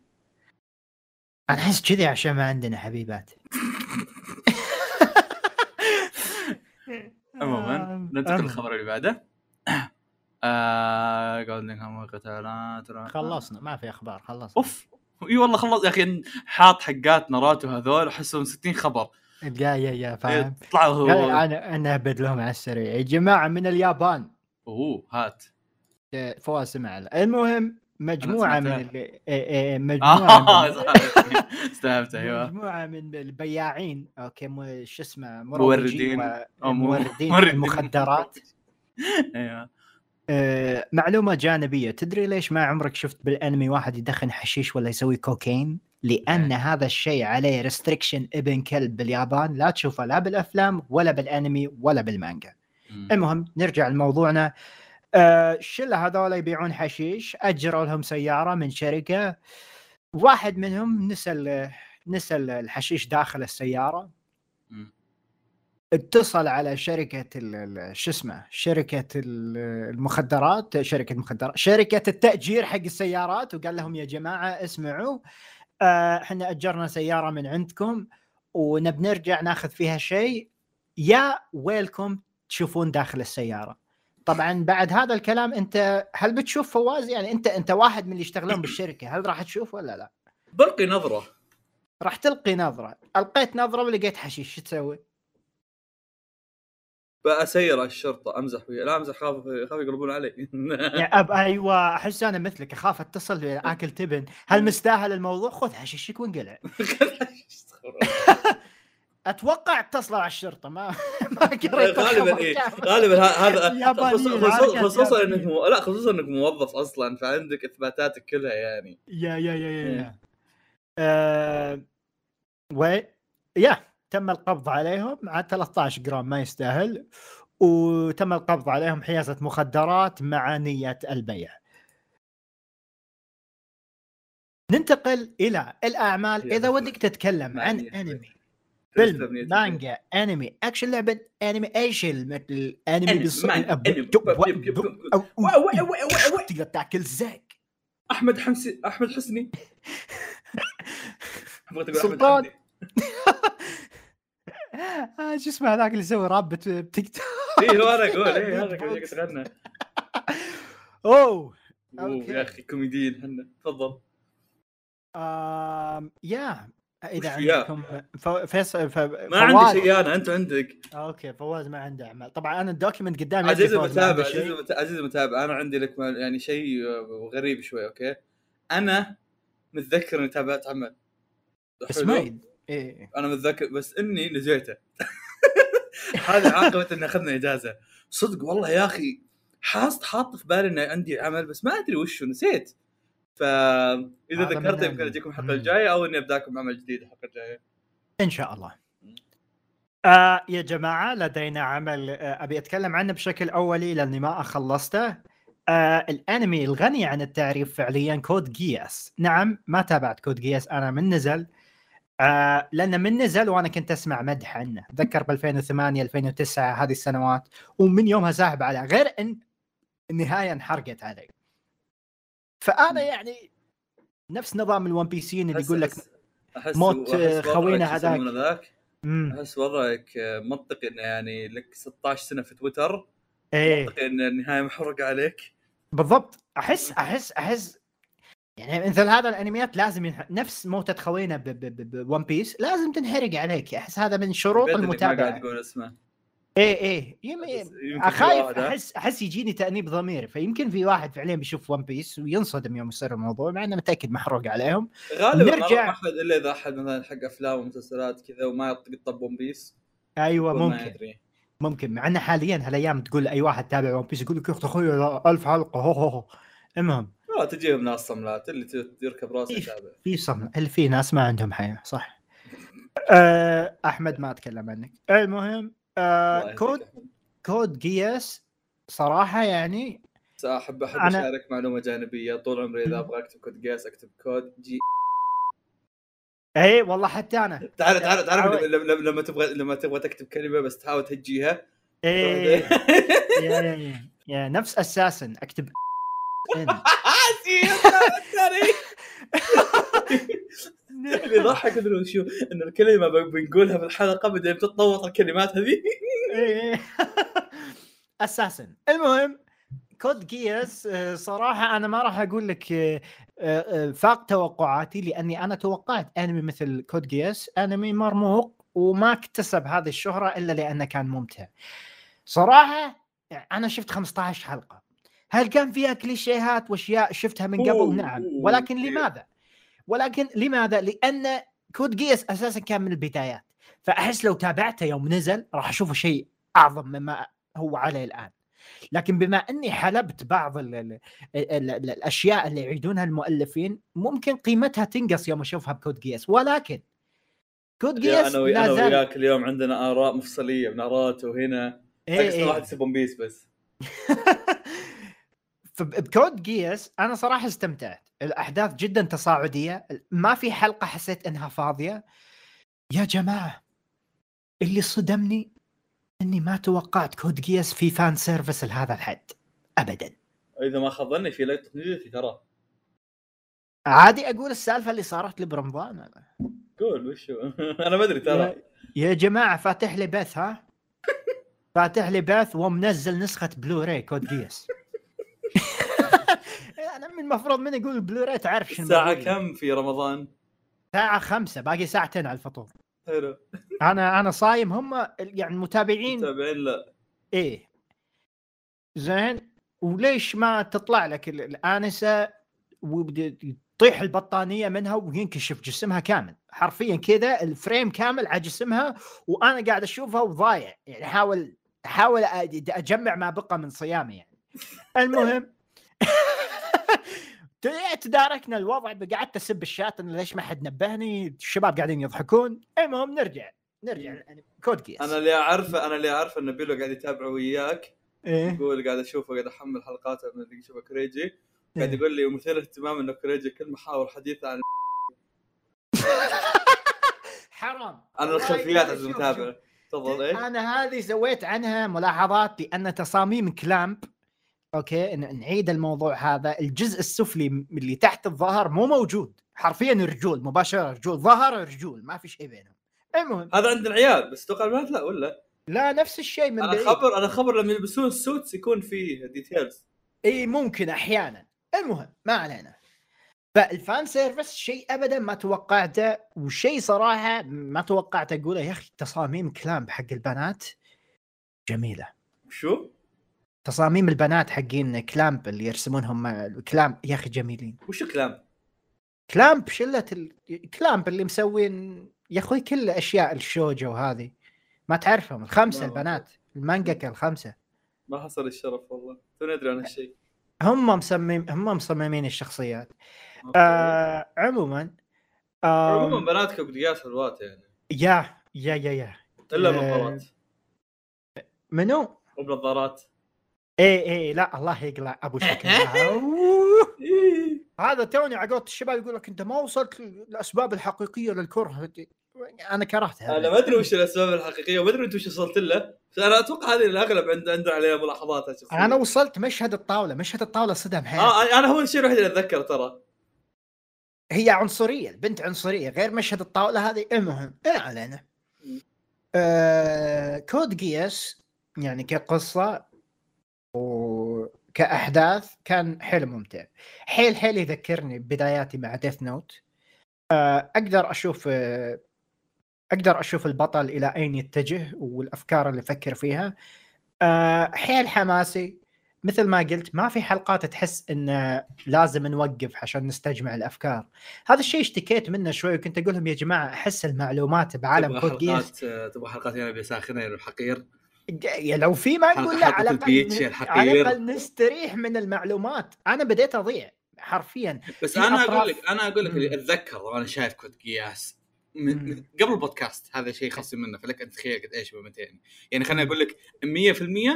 أنا أحس كذي عشان ما عندنا حبيبات. عموما ننتقل المهم. للخبر اللي بعده. آه قتالات خلصنا ما في أخبار خلصنا. أوف إي والله خلص يا أخي حاط حقات ناروتو هذول أحسهم 60 خبر. يا يا يا فاهم. طلعوا قال هو. أنا أنا ابد لهم على السريع. يا جماعة من اليابان. أوه هات. فواز سمع. المهم مجموعة من. اللي إيه إيه مجموعة. استوعبت أيوه مجموعة من البياعين okay مو- شو اسمه موردين. مو- موردين موردين. المخدرات أيوه آه، معلومة جانبية تدري ليش ما عمرك شفت بالأنمي واحد يدخن حشيش ولا يسوي كوكايين لأن هذا الشيء عليه restriction ابن كلب باليابان لا تشوفه لا بالأفلام ولا بالأنمي ولا بالمانجا. المهم نرجع لموضوعنا آه، الشله هذول يبيعون حشيش أجروا لهم سيارة من شركة. واحد منهم نسى نسى ال- الحشيش داخل السيارة. اتصل على شركة شو اسمه شركة ال- المخدرات شركة مخدرات شركة التأجير حق السيارات وقال لهم يا جماعة اسمعوا آه، إحنا أجرنا سيارة من عندكم ونبي نرجع ناخذ فيها شيء. يا ويلكم تشوفون داخل السيارة. طبعا بعد هذا الكلام أنت هل بتشوف فواز؟ يعني أنت أنت واحد من اللي يشتغلون بالشركة هل راح تشوف ولا لا؟ برقي نظرة. راح تلقي نظرة. ألقيت نظرة ولقيت حشيش شو تسوي؟ بأسير الشرطة أمزح وياه لا أمزح خاف خاف يقلبون علي. يا أب أيوه أحس أنا مثلك أخاف أتصل اكل تبن. هل مستاهل الموضوع؟ خذ حشيشك وانقلع أتوقع اتصلوا على الشرطة ما ما قريت غالبا إيه. غالبا هذا خصوصا خصوصا إنك. مو... لا خصوصا إنك موظف أصلا فعندك إثباتاتك كلها يعني. يا يا يا يا, إيه. يا. آه و يا تم القبض عليهم. مع 13 جرام ما يستاهل. وتم القبض عليهم حيازة مخدرات مع نية البيع. ننتقل إلى الأعمال. إذا حيازة ودك تتكلم عن أنمي. فيلم مانجا أنمي أكشن لعبة أنمي أي شيء مثل الأنمي أنمي، بالص- مانجا، الأب- أنمي، جو- بب- يب- يب- يب- أو- وا- وا- وا- وا- وا. تقدر تاكل زيك أحمد حمسي أحمد حسني. سلطان. آه، شو اسمه هذاك اللي يسوي راب بت- بتيك توك. اي هو أنا أقول اي هذا شوي تغنى. أوه. أوكي. يا أخي كوميديين إحنا تفضل. يا. إذا وش؟ عندكم فيصل ف... ما عندي شيء أنا أنت عندك. أوكي فواز ما عنده أعمال. طبعا أنا الدوكيمنت قدامي عزيزي عنده المتابع. عزيزي عزيزي المتابع أنا عندي لك يعني شيء آه، غريب شوي أوكي؟ أنا متذكر إني تابعت عمل بس؟ ما يد- إيه أنا متذكر بس إني نسيته هذه عاقبه ان أخذنا إجازة. صدق والله يا أخي حاط حاط في بالي ان عندي عمل بس ما أدري وشه نسيت. فاذا ذكرته من يمكن. أجيكم الحلقة. الجاية أو إني أبدأكم عمل جديد الحلقة الجاية. إن شاء الله. آه يا جماعة لدينا عمل آه أبي أتكلم عنه بشكل أولي لأني ما خلصته آه الأنمي الغني عن التعريف فعليا Code Geass. نعم ما تابعت Code Geass أنا من نزل. آه لأنه من نزل وأنا كنت أسمع مدح عنه. أتذكر ب 2008 2009 هذه السنوات. ومن يومها ساحب عليه غير إن النهايه انحرقت علي. فأنا يعني نفس نظام ال One Piece اللي يقول لك موت، خوينا هذاك. أحس وضعك آه، منطقي إنه يعني لك 16 سنة في تويتر. إيه. منطقي إن النهاية محرقه عليك. بالضبط. احس احس أحس يعني مثل هذا الأنميات لازم ينح... نفس موتة خوينا ب One Piece لازم تنحرق عليك. أحس هذا من شروط المتابعة. تقول اسمه. إيه إيه. يمكن أخايف؟ أحس أحس يجيني تأنيب ضمير. فيمكن في واحد فعليا بيشوف One Piece وينصدم يوم يصير الموضوع مع إنه متأكد محروق عليهم. غالبا نرجع. أحد إلا إذا أحد مثلا حق أفلام ومسلسلات كذا وما يطق One Piece أيوه ممكن. يدري ممكن. مع إنه حاليا هالأيام تقول أي واحد تابع One Piece يقول لك يا أخي أخوي ألف حلقة هو هو هو. المهم. لا تجيهم ناس صملات اللي يركب راسه. يتابع. في صم اللي في ناس ما عندهم حياة؟ صح. أه أحمد ما أتكلم عنك. المهم يهديك Code. Code Geass صراحة يعني احب أحب أنا- أشارك معلومة جانبية. طول عمري إذا أبغى اكتب Code Geass أكتب Code G اي والله حتى أنا. تعرف تعرف تعرف عود. لما, لما, لما تبغى لما تبغى تكتب كلمة بس تحاول تهجيها. إيه. يا, يا, يا. نفس أساسا. أكتب. اللي يضحك إنه شو ان الكلمة بنقولها في الحلقة بعدين تتطور الكلمات هذه. إيه. أساسا المهم Code Geass آه، صراحة أنا ما راح أقول لك آه، آه، فاق توقعاتي لأني أنا توقعت أنمي مثل Code Geass أنمي مرموق وما اكتسب هذه الشهرة إلا لأنه كان ممتع. صراحة أنا شفت 15 حلقة. هل كان فيها كليشيهات وأشياء شفتها من قبل؟ نعم. ولكن. لماذا؟ ولكن لماذا؟ لأن Code Geass أساسا كان من البدايات. فأحس لو تابعته يوم نزل راح أشوفه شيء أعظم مما هو عليه الآن. لكن بما أني حلبت بعض ال ال ال ال الأشياء اللي يعيدونها المؤلفين ممكن قيمتها تنقص يوم أشوفها ب Code Geass. ولكن Code Geass أنا وي- أنا وياك اليوم عندنا آراء مفصلية بناراته هنا إيه إيه. واحد يسب One Piece بس. فب Code Geass أنا صراحة استمتعت. الأحداث جدا تصاعدية. ما في حلقة حسيت إنها فاضية. يا جماعة اللي صدمني إني ما توقعت Code Geass في fan service لهذا الحد. ابدا. إذا ما خاب في لقطه nudity ترى. عادي أقول السالفة اللي صارت لي برمضان. أنا. قول وشو أنا ما أدري ترى. يا, جماعة فاتح لي بث ها؟ فاتح لي بث ومنزل نسخة Blu-ray Code Geass أنا من المفروض من يقول بلوراي تعرف شنو الساعة بقول. كم في رمضان؟ ساعه خمسة باقي ساعتين على الفطور. حلو. أنا أنا صايم هم يعني المتابعين. متابعين لا. إيه. زين وليش ما تطلع لك ال- الآنسة وتطيح البطانية منها وينكشف جسمها كامل؟ حرفيا كذا الفريم كامل على جسمها وأنا قاعد أشوفها وضايع. يعني أحاول أحاول أجمع ما بقى من صيامي يعني. المهم. تداركنا الوضع قعدت أسب الشات إن ليش ما حد نبهني؟ الشباب قاعدين يضحكون. المهم نرجع نرجع يعني كود جيس أنا اللي أعرفه أنا اللي أعرفه إن بيلو قاعد يتابع وياك. إيه. يقول قاعد أشوفه قاعد أحمل حلقاته من اللي اشوفه كريجي. قاعد إيه. يقول لي مثير اهتمام انه كريجي كل محاور حديث عن حرام. والله الخلفيات شوف- المتابع. تفضل إيه؟ أنا هذه سويت عنها ملاحظات لأن تصاميم CLAMP أوكي نعيد الموضوع هذا. الجزء السفلي اللي تحت الظهر مو موجود. حرفيا رجول مباشرة رجول. ظهر رجول ما في شيء بينهم. المهم. هذا عند العيال بس أتوقع البنات لا ولا؟ لا نفس الشيء من أنا بعيد. خبر أنا خبر لما يلبسون ال suits يكون فيه details إي ممكن أحيانا. المهم ما علينا. فال fan service شيء ابدا ما توقعته وشيء صراحة ما توقعت أقوله. يا أخي تصاميم CLAMP حق البنات جميلة. شو؟ تصاميم البنات حقين CLAMP اللي يرسمونهم CLAMP يا أخي جميلين. وشو CLAMP؟ CLAMP شلة ال... CLAMP اللي مسوين يا أخوي كل أشياء الشوجو وهذه. ما تعرفهم الخمسة ما- البنات المانجاكا الخمسه ما حصل الشرف والله. توني أدري عن هالشيء. هم مصمم هم مصممين الشخصيات. أوكي. آه عموما آه عموما بنات Code Geass حلوات يعني. يا يا يا يا. إلا آه، بنظارات منو؟ وبنظارات إيه إيه لا الله يقلع أبو شكل. إيه. هذا توني عقوت الشباب يقول لك أنت ما وصلت الاسباب الحقيقية للكره. أنا كرهتها أنا ما أدري وش الأسباب الحقيقية وما أدري أنت وش وصلت له بس أنا أتوقع هذه الأغلب عند عندنا عليها ملاحظات. أنا وصلت مشهد الطاولة. مشهد الطاولة صدم حياتي آه أنا هو الشيء الوحيد اللي أتذكره ترى. هي عنصرية البنت عنصرية. غير مشهد الطاولة هذه المهم ما علينا. آه Code Geass يعني كقصة وكأحداث كان حيل ممتع. حيل حيل يذكرني ببداياتي مع Death Note آه أقدر أشوف آه أقدر أشوف البطل إلى أين يتجه والأفكار اللي يفكر فيها. آه حيل حماسي. مثل ما قلت ما في حلقات تحس إن لازم نوقف عشان نستجمع الأفكار. هذا الشيء اشتكيت منه شوي وكنت أقول لهم يا جماعة أحس المعلومات بعالم كود جيس تبغى حلقات ينابيع ساخنة يعني الحقير لو في ما نقول لا على الأقل. على الأقل نستريح من المعلومات أنا بديت أضيع حرفيا بس أنا أقول لك أنا أقول لك اللي. أتذكر وأنا شايف Code Geass من قبل البودكاست هذا شيء خالصين منه فلك ان تتخيل قد إيش بمتين يعني خليني أقول لك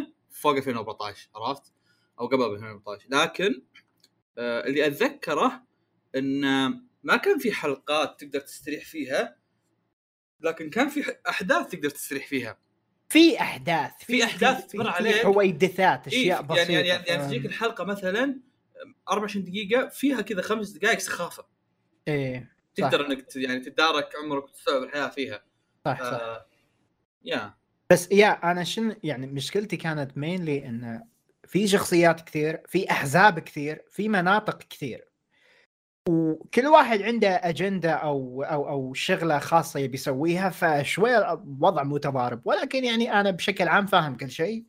100% فوق 2014 عرفت؟ أو قبل 2014 لكن آه اللي أتذكره إن ما كان في حلقات تقدر تستريح فيها لكن كان في أحداث تقدر تستريح فيها في أحداث في أحداث تمر عليك. حويدثات اشياء إيه بسيطه يعني يعني, يعني تجيك الحلقة مثلا 24 دقيقة فيها كذا خمس دقائق سخافة. إيه صح. تقدر انك يعني تتدارك عمرك وتستوعب الحياة فيها. صح صح. آه يا. بس يا أنا شن يعني مشكلتي كانت مينلي ان في شخصيات كثير في أحزاب كثير في مناطق كثير. وكل واحد عنده أجندة أو أو أو شغلة خاصة يبي يسويها فشوي الوضع متضارب. ولكن يعني أنا بشكل عام فاهم كل شيء.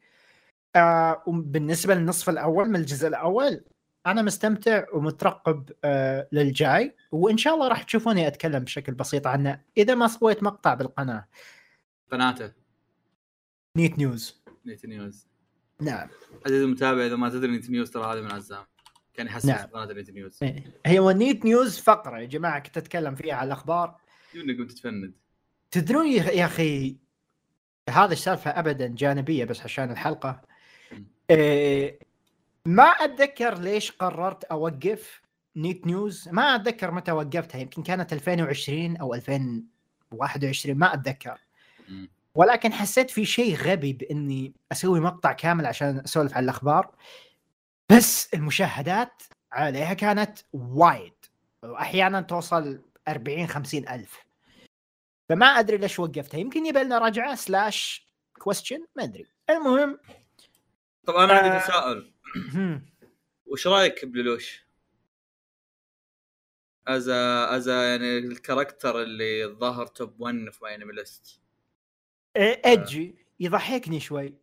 آه وبالنسبة للنصف الأول من الجزء الأول أنا مستمتع ومترقب آه للجاي. وإن شاء الله راح تشوفوني أتكلم بشكل بسيط عنه. إذا ما سويت مقطع بالقناة. قناته. Neet News. Neet News. نعم. عزيزي المتابع إذا ما تدري Neet News ترى هذه من عزام. كان يحسس نعم. قناه Neet News. إيه. هي Neet News فقرة يا جماعة كنت أتكلم فيها على الأخبار. قمت تتفند. تدرون يا أخي هذا السالفة ابدا جانبية بس عشان الحلقة. إيه ما أتذكر ليش قررت أوقف Neet News. ما أتذكر متى وقفتها يمكن كانت 2020 أو 2021 ما أتذكر. ولكن حسيت في شيء غبي بإني أسوي مقطع كامل عشان أسولف عن الأخبار. بس المشاهدات عليها كانت وايد. وأحيانا توصل 40 50 ألف. فما أدري ليش وقفتها. يمكن يبي لنا رجعة slash question ما أدري. المهم طب أنا عندي آه. تساؤل. وش رأيك بلولوش؟ as as يعني ال character اللي ظهر top 1 في MyAnimeList edgy يضحكني شوي.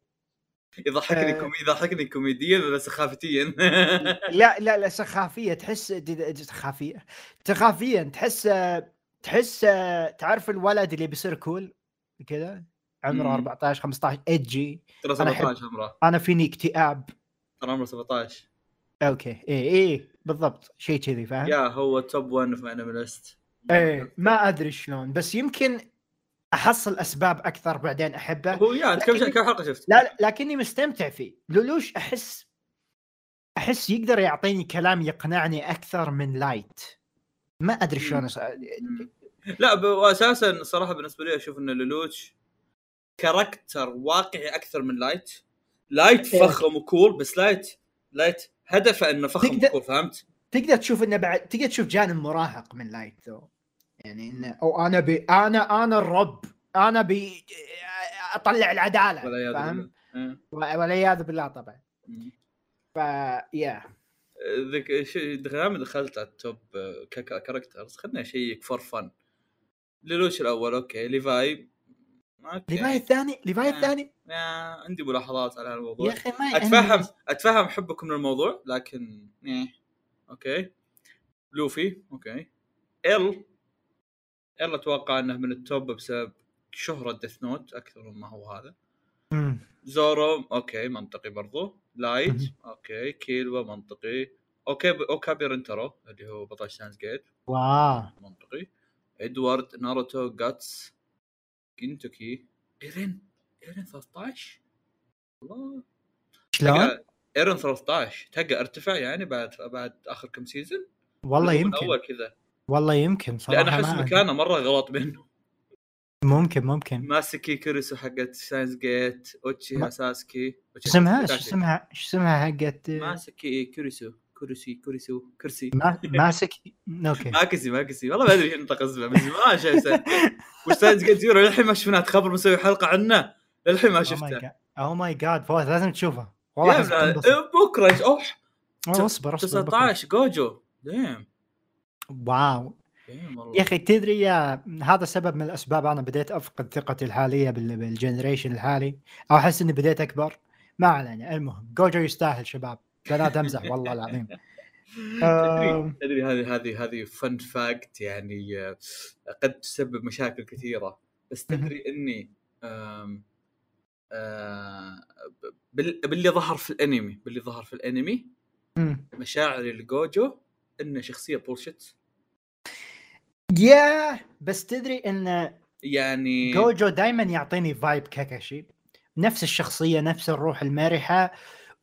يضحكني آه. كومي يضحكني كوميديا ولا سخافتيا؟ لا لا لا سخافية. تحس سخافية. سخافيا. تحس تحس تعرف الولد اللي بيصير cool كذا عمره مم. 14 15 edgy ترى أنا أحب- 17 عمره. أنا فيني اكتئاب. ترى عمره 17 أوكي. اي اي بالضبط. شيء كذي فاهم؟ يا هو top 1 في AnimeList إيه ما أدري شلون. بس يمكن أحصل أسباب أكثر بعدين أحبه هو يا انت كم لكن- كم حلقة شفت؟ لا لكني مستمتع فيه لولوش أحس أحس يقدر يعطيني كلام يقنعني أكثر من لايت ما أدري شلون أس... لا واساسا صراحة بالنسبة لي أشوف إن لولوتش character واقعي أكثر من لايت لايت إيه. فخم و cool بس لايت لايت هدفه إنه فخم تقدر- و cool فهمت؟ تقدر تشوف إنه بعد تقدر تشوف جانب مراهق من لايت ذو يعني انه أو أنا بي أنا أنا الرب. أنا بي أطلع العدالة فاهم. إيه. والعياذ بالله طبعا. ف يا ذك شيء دائما دخلت على ال top آه، characters خليني اشيك for fun لولوش الأول okay. ليفاي. ليفاي الثاني؟ ليفاي آه. الثاني؟ عندي ملاحظات على الموضوع يا أخي ما اتفهم أتفهم حبكم للموضوع لكن إيه. أوكي. لوفي. أوكي. ال ال أتوقع إنه من التوب بسبب شهرة ديث نوت أكثر مما هو هذا. مم. زورو أوكي منطقي برضو. لايت. أوكي. كيلوا منطقي. أوكي اوكابي رنترو اللي هو بطل ستانز جيت واو. منطقي. ادوارد ناروتو جاتس كينتوكي ايرين ايرين 13 والله. شلون؟ ايرون 13 تلقى ارتفع يعني بعد بعد آخر كم سيزون والله يمكن. اول كذا. والله يمكن صراحة لأن أحس ما. مكانه مرة غلط منه. ممكن ممكن. ماسكي كوريسو حقت ساينس جيت أوتشي ما- ساسكي اسمها؟ شو اسمها؟ شو اسمها حقت؟ ماسكي كوريسو كوريسي كوريسو كرسي ما- ماسك أوكي. ماكسي ماكسي. والله ما أدري شو ينطق اسمه من زمان شايف وش ساينس جيت زيرو للحين ما شفناه تخبر مسوي حلقة عنه. للحين ما شفته. oh my God فوز لازم تشوفه. والله. بكرة أوح. اصبر اصبر بكرة. 19 جوجو. ديم واو. والله. يا أخي تدري يا هذا سبب من الأسباب أنا بديت أفقد ثقتي الحالية بال- بال generation الحالي أو أحس إني بديت أكبر. ما علينا المهم جوجو يستاهل شباب بنات أمزح والله العظيم. تدري تدري هذه هذه هذه fun fact يعني آه، قد تسبب مشاكل كثيرة. بس تدري إني آه، باللي ظهر في الأنمي باللي ظهر في الأنمي. مشاعري لجوجو إنه شخصية bullshit يا بس تدري إن يعني جوجو دائما يعطيني vibe كاكاشي. نفس الشخصية نفس الروح المرحة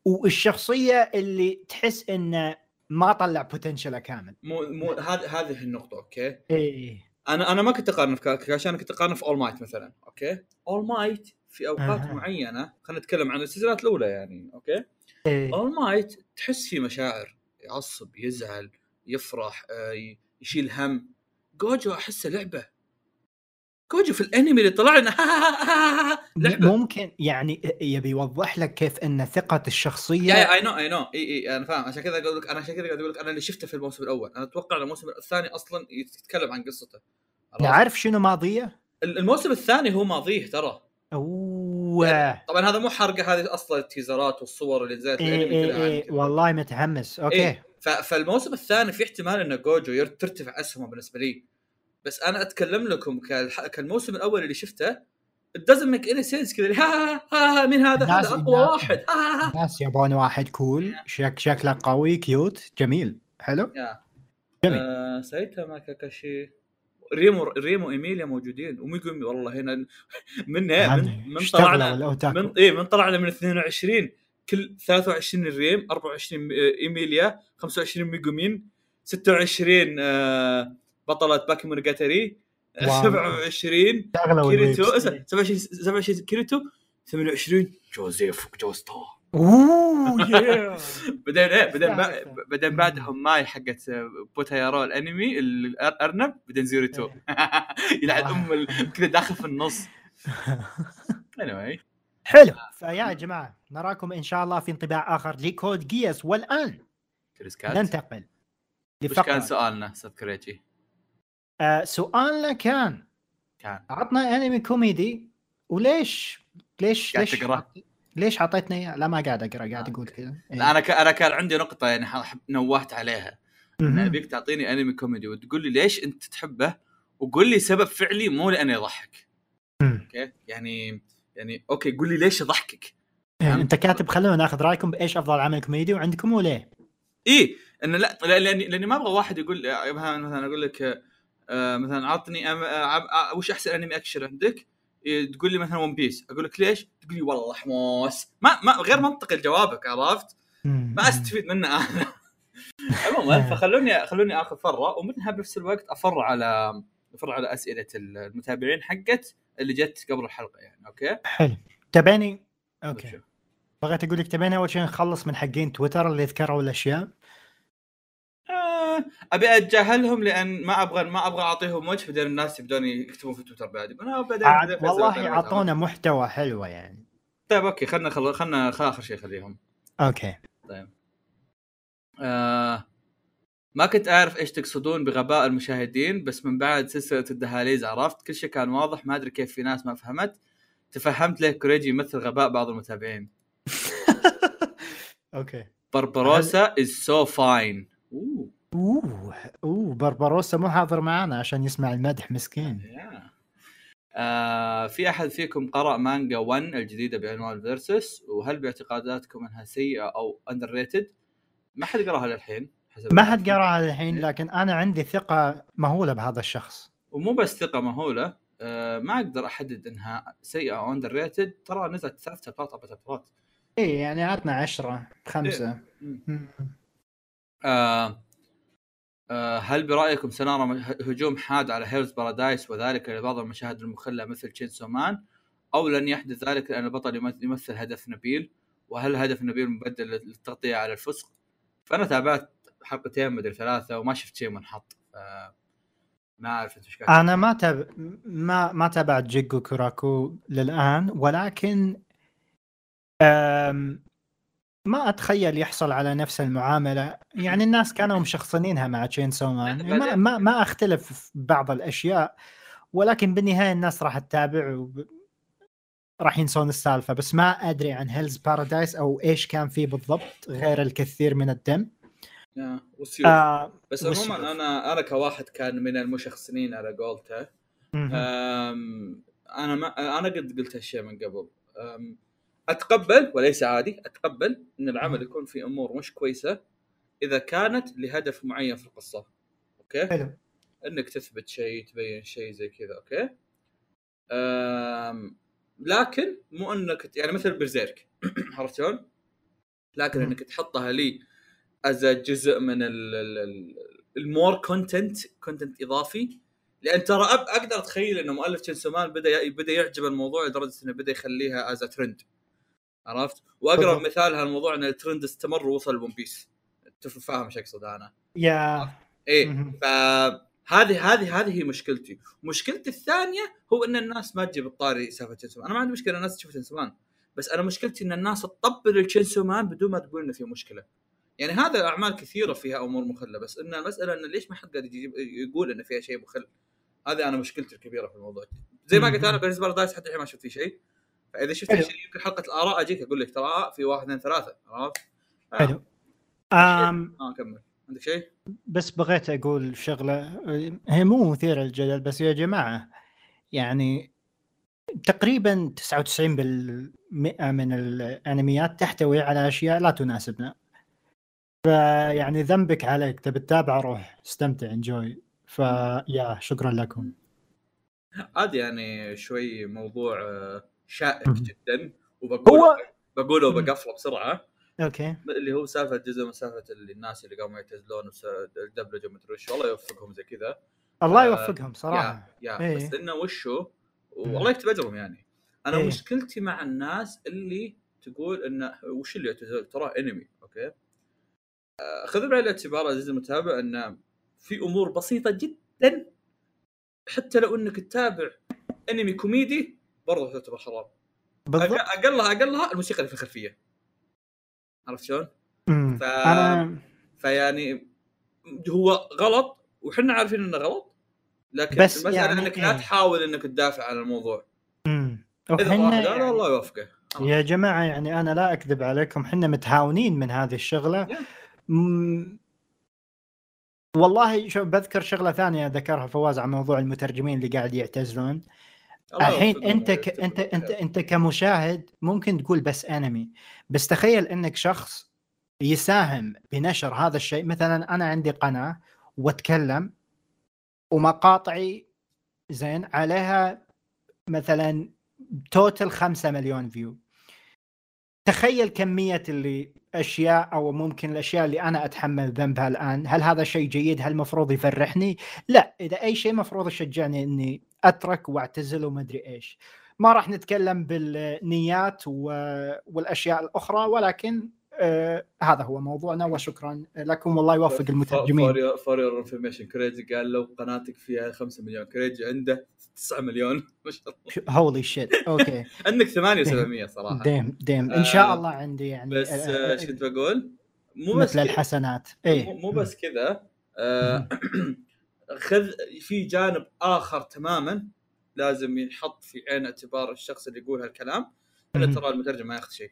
والشخصية اللي تحس انه ما طلع potential ه كامل. مو مو هذه هذه النقطه okay؟ إيه أنا أنا ما كنت أقارن في كاكاشي كنت أقارن في All Might مثلا okay؟ All Might في أوقات أها. معينة خلينا نتكلم عن السلسلات الأولى يعني okay؟ All Might تحس فيه مشاعر يعصب يزعل يفرح آه، يشيل هم. جوجو احسه لعبة. جوجو في الأنمي اللي طلع لنا لعبة. ممكن يعني يبي يوضح لك كيف أن ثقة الشخصية yeah I know I know إي إي أنا فاهم. عشان كذا أقول لك أنا عشان كذا قاعد أقول لك أنا اللي شفته في الموسم الأول. أنا أتوقع الموسم الثاني أصلا يتكلم عن قصته؟ نعرف شنو ماضيه؟ ال- الموسم الثاني هو ماضيه ترى. أوه. أوه. طبعا هذا مو حرقه هذه أصلا التيزرات والصور اللي نزلت عن اي كذا. والله متحمس. okay. إيه. فالموسم الثاني في احتمال إن جوجو ترتفع أسهمه بالنسبة لي. بس أنا أتكلم لكم كالموسم الأول اللي شفته it doesn't make any sense. كذا ها ها ها, مين هذا؟ هذا أقوى واحد. ها ها ها. الناس يبون واحد كول شك شكله قوي كيوت جميل. حلو؟ يا. جميل. آه سايتاما كاكاشي ريمو ريمو إيميليا موجودين. وميجومي والله هنا من إيه؟ من, طلعنا من إيه من طلعنا من 22 كل 23 الريم 24 إيميليا 25 ميجومين 26 آه بطلة باكي مونوجاتاري واو. 27 اشتغلوا كيريتو. الويب. 27 27 كيريتو. 28 جوزيف جوستو. oh yeah. بعدين إيه بعدين. بعدين بعدهم ماي حقت بوتايارو الانمي الارنب بعدين زيروتو يلعن أم كذا داخل في النص. Anyway. حلو. فيا جماعة نراكم إن شاء الله في انطباع آخر ل Code Geass والآن. ننتقل وش كان سؤالنا أستاذ كريتشي؟ آه سؤالنا كان كان. عطنا انمي كوميدي وليش ليش قاعد ليش تقرأ؟ ليش عطيتنا إياه؟ لا ما قاعد أقرأ قاعد آه. أقول كذا إيه. لا أنا ك... أنا كان عندي نقطة يعني نوهت عليها أبيك تعطيني انمي كوميدي وتقول لي ليش أنت تحبه وقول لي سبب فعلي مو لأنه يضحك. okay يعني يعني okay قول لي ليش يضحكك يعني أنت كاتب خلونا ناخذ رأيكم بإيش أفضل عمل كوميدي وعندكم وليه؟ إيه انه لا لا- لأني لأني ما أبغى واحد يقول مثلا مثلا أقول لك آه، مثلا عطني أم... آه، وش أحسن انمي اكشن عندك؟ إيه، تقول لي مثلا One Piece أقول لك ليش؟ تقول لي والله حماس. ما, ما غير منطقي جوابك عرفت؟ ما أستفيد منه أنا. عموما فخلوني خلوني آخذ فرة ومنها بنفس الوقت أفر على أفر على أسئلة المتابعين حقت اللي جت قبل الحلقة يعني okay؟ حلو. تبيني okay. وشو؟ بغيت أقول لك تبيني أول شيء نخلص من حقين تويتر اللي ذكروا الأشياء. أبي أتجاهلهم لأن ما أبغى ما أبغى أعطيهم وجه بعدين الناس يبدون يكتبون في تويتر بعد. أنا بعدين والله أعطونا محتوى حلوة يعني. طيب okay خلنا خل... خلنا خل... آخر شيء خليهم. okay. آه... ما كنت أعرف إيش تقصدون بغباء المشاهدين بس من بعد سلسلة الدهاليز عرفت كل شيء كان واضح ما أدري كيف في ناس ما فهمت. تفهمت ليه كوريجي يمثل غباء بعض المتابعين. okay. بربروسا is so fine اوه أوه أوه بربروسا مو حاضر معنا عشان يسمع المدح مسكين. آه في أحد فيكم قرأ مانجا 1 الجديدة بعنوان Versus وهل باعتقاداتكم أنها سيئة أو underrated؟ ما حد قراها للحين ما حد قراها الحين لكن أنا عندي ثقة مهولة بهذا الشخص ومو بس ثقة مهولة آه ما أقدر أحدد أنها سيئة أو underrated ترى نزلت ثلاث شابترات أربع شابترات اي يعني عطنا عشرة خمسة مم. مم. آه آه هل برأيكم سنرى هجوم حاد على Hell's Paradise وذلك لبعض المشاهد المخلة مثل Chainsaw Man أو لن يحدث ذلك لأن البطل يمث- يمثل هدف نبيل؟ وهل هدف نبيل مبرر للتغطية على الفسق؟ فأنا تابعت حلقتين مدري ثلاثة وما شفت شيء منحط ما أعرف أنت إيش أنا ما تاب... ما ما تابعت جيجوكوراكو للآن ولكن أم... ما أتخيل يحصل على نفس المعاملة. يعني الناس كانوا مشخصنينها مع Chainsaw Man ما, ما ما أختلف في بعض الأشياء. ولكن بالنهاية الناس راح تتابع وب... راح ينسون السالفة. بس ما أدري عن Hell's Paradise أو إيش كان فيه بالضبط غير الكثير من الدم. والسيوف آه بس. عموما أنا أنا كواحد كان من المشخصنين على قولته. أنا ما أنا قد قلت هالشيء من قبل. أتقبل وليس عادي أتقبل إن العمل يكون في أمور مش كويسة إذا كانت لهدف معين في القصة. okay؟ حلو. إنك تثبت شيء تبين شيء زي كذا okay؟ أم، لكن مو إنك يعني مثل Berserk. عرفت شلون؟ لكن. إنك تحطها لي as جزء من ال- ال- ال- ال more content content إضافي. لأن ترى أب أقدر أتخيل إنه مؤلف Chainsaw Man بدا ي- بدأ يعجب الموضوع لدرجة إنه بدأ يخليها as trend عرفت؟ وأقرب. مثال هالموضوع إن الترند استمر ووصل ل One Piece. فاهم إيش أقصد أنا. yeah. إيه. فهذه هذه هذه هي مشكلتي. مشكلتي الثانية هو إن الناس ما تجيب الطاري سالفة Chainsaw أنا ما عندي مشكلة الناس تشوف Chainsaw Man بس أنا مشكلتي إن الناس تطبل ال Chainsaw Man بدون ما تقول إنه في مشكلة. يعني هذا أعمال كثيرة فيها أمور مخلة بس إن المسألة انه ليش ما حد قاعد يجيب يقول إنه فيها شيء مخل؟ هذه أنا مشكلتي الكبيرة في الموضوع. زي ما قلت أنا بالنسبة لدايس حتى الحين ما شفت فيه شيء. فإذا شفت. شيء يمكن حلقة الآراء أجيك أقول لك ترى في واحد اثنين ثلاثة. عرفت؟ آه. حلو. آم آه كمل. عندك شيء؟ بس بغيت أقول شغلة هي مو مثيرة للجدل بس يا جماعة يعني تقريبا 99% من الأنميات تحتوي على أشياء لا تناسبنا. فيعني ذنبك عليك. تبي تتابع روح. استمتع. انجوي ف yeah شكرا لكم. عادي يعني شوي موضوع آه، شائك. جدا وبقول هو بقوله. وبقفله بسرعة. okay. اللي هو سالفة جزء من سالفة الناس اللي قاموا يعتزلون الدبلجة ومدري وش الله يوفقهم زي كذا. الله آه، يوفقهم صراحة. yeah yeah إيه. بس إنه وشو؟ والله يكتب اجرهم يعني. أنا إيه. مشكلتي مع الناس اللي تقول إنه وش اللي يعتزل؟ ترى انمي okay؟ آه، خذ بعين الاعتبار عزيزي المتابع إن في أمور بسيطة جدا حتى لو إنك تتابع انمي كوميدي برضه تعتبر حرام بالضبط. اقلها أقلها الموسيقى اللي في الخلفية. عرفت شلون؟ ف- أنا فيعني هو غلط وحنا عارفين إنه غلط. لكن بس المسألة يعني إنك لا إيه. تحاول إنك تدافع عن الموضوع. مم. إذا وحنا يعني- الله يوفقه. يا جماعة يعني أنا لا أكذب عليكم حنا متهاونين من هذه الشغلة. Yeah. م... والله شوف بذكر شغلة ثانية ذكرها فواز عن موضوع المترجمين اللي قاعد يعتزلون. الحين أنت ك... انت انت. أنت كمشاهد ممكن تقول بس أنمي. بس تخيل إنك شخص يساهم بنشر هذا الشيء. مثلا أنا عندي قناة وأتكلم ومقاطعي زين عليها مثلا توتل 5 مليون فيو تخيل كمية اللي أشياء أو ممكن الأشياء اللي أنا أتحمل ذنبها الآن. هل هذا شيء جيد؟ هل المفروض يفرحني؟ لا. إذا أي شيء مفروض يشجعني إني أترك واعتزل وما أدري إيش. ما راح نتكلم بالنيات. والأشياء الأخرى ولكن آه هذا هو موضوعنا وشكرا لكم والله يوفق المترجمين. for your information كريج قال لو قناتك فيها 5 مليون كريج عنده 9 مليون. ما شاء الله. holy shit okay عندك 8 و700 صراحة. damn damn. إن شاء آه، الله عندي يعني بس إيش كنت بقول؟ مو بس مثل الحسنات. إيه. مو بس كذا. آه، خذ في جانب آخر تماما لازم ينحط في عين اعتبار الشخص اللي يقول هالكلام انه. ترى المترجم ما ياخذ شيء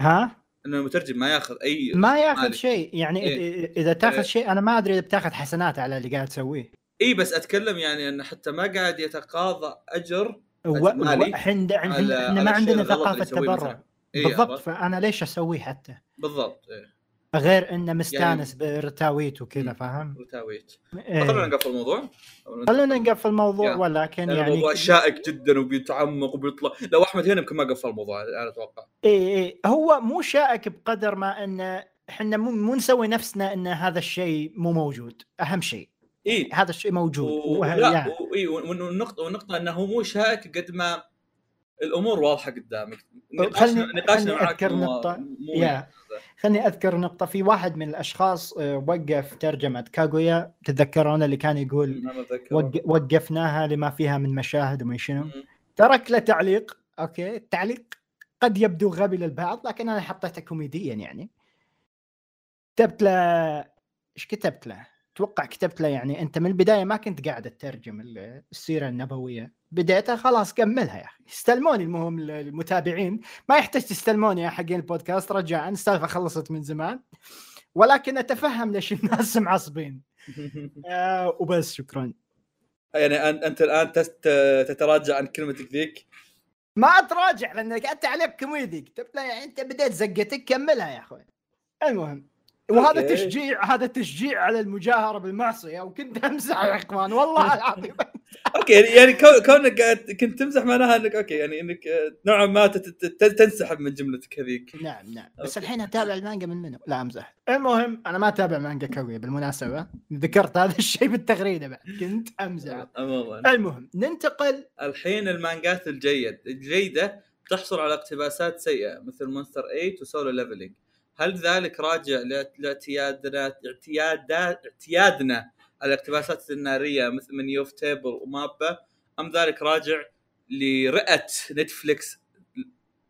ها إنه المترجم ما ياخذ أي ما ياخذ. شيء يعني إيه. اذا تاخذ إيه. شيء أنا ما أدري إذا بتاخذ حسنات على اللي قاعد تسويه اي بس أتكلم يعني انه حتى ما قاعد يتقاضى أجر مالي و- إحنا ما عندنا ثقافة تبرع. إيه، بالضبط؟ فأنا ليش أسويه حتى بالضبط إيه. غير إنه مستأنس يعني- برتاويت وكذا. فاهم؟ وتاويت إيه. خلونا نقفل الموضوع. خلونا نقفل الموضوع. يا. ولكن يعني يعني الموضوع شائك جدا وبيتعمق وبيطلع. لو أحمد هنا يمكن ما قفل الموضوع أنا أتوقع. اي اي هو مو شائك بقدر ما إنه إحنا مو, مو نسوي نفسنا إن هذا الشيء مو موجود. أهم شيء. اي هذا الشيء موجود و... وه- لا يعني. و... إي، والنقطة والنقطة إنه هو مو شائك قد ما الأمور واضحة قدامك. نقاشنا خلني- نقاشنا خلني معك أذكر مو... نقطة. مو يا. خلني أذكر نقطة. في واحد من الأشخاص آه، وقف ترجمة. كاغويا تتذكرون اللي كان يقول وقفناها لما فيها من مشاهد وما شنو. ترك له تعليق. okay. التعليق قد يبدو غبي للبعض لكن أنا حطيته كوميديا يعني. كتبت له إيش كتبت له؟ أتوقع كتبت له يعني أنت من البداية ما كنت قاعد تترجم ال- السيرة النبوية. بديتها خلاص كملها يا أخي. استلموني المهم المتابعين. ما يحتاج تستلموني يا حقين البودكاست رجاء. السالفة خلصت من زمان. ولكن أتفهم ليش الناس معصبين. آه وبس شكرا. يعني أنت الآن. تتراجع عن كلمتك ذيك؟ ما أتراجع لأن قعدت تعليق كوميدي. يعني أنت بديت زقتك كملها يا أخوي. المهم. وهذا okay. تشجيع هذا تشجيع على المجاهرة بالمعصية وكنت أمزح يا إخوان والله العظيم. أوكي يعني يعني كون- كونك قاعد كنت تمزح معناها انك okay يعني إنك آه، نوعا ما تنسحب من جملتك هذيك. نعم نعم. بس. الحين اتابع المانجا من منو؟ لا أمزح. المهم أنا ما أتابع مانجا كوي بالمناسبة. ذكرت هذا الشيء بالتغريدة بعد. كنت أمزح. عموما المهم ننتقل. الحين المانجات الجيد الجيدة تحصل على اقتباسات سيئة مثل Monster 8 و Solo Leveling هل ذلك راجع لاعت- لاعتيادنا اعتيادنا الاقتباسات الناريه مثل من ufotable و MAPPA أم ذلك راجع لرئة Netflix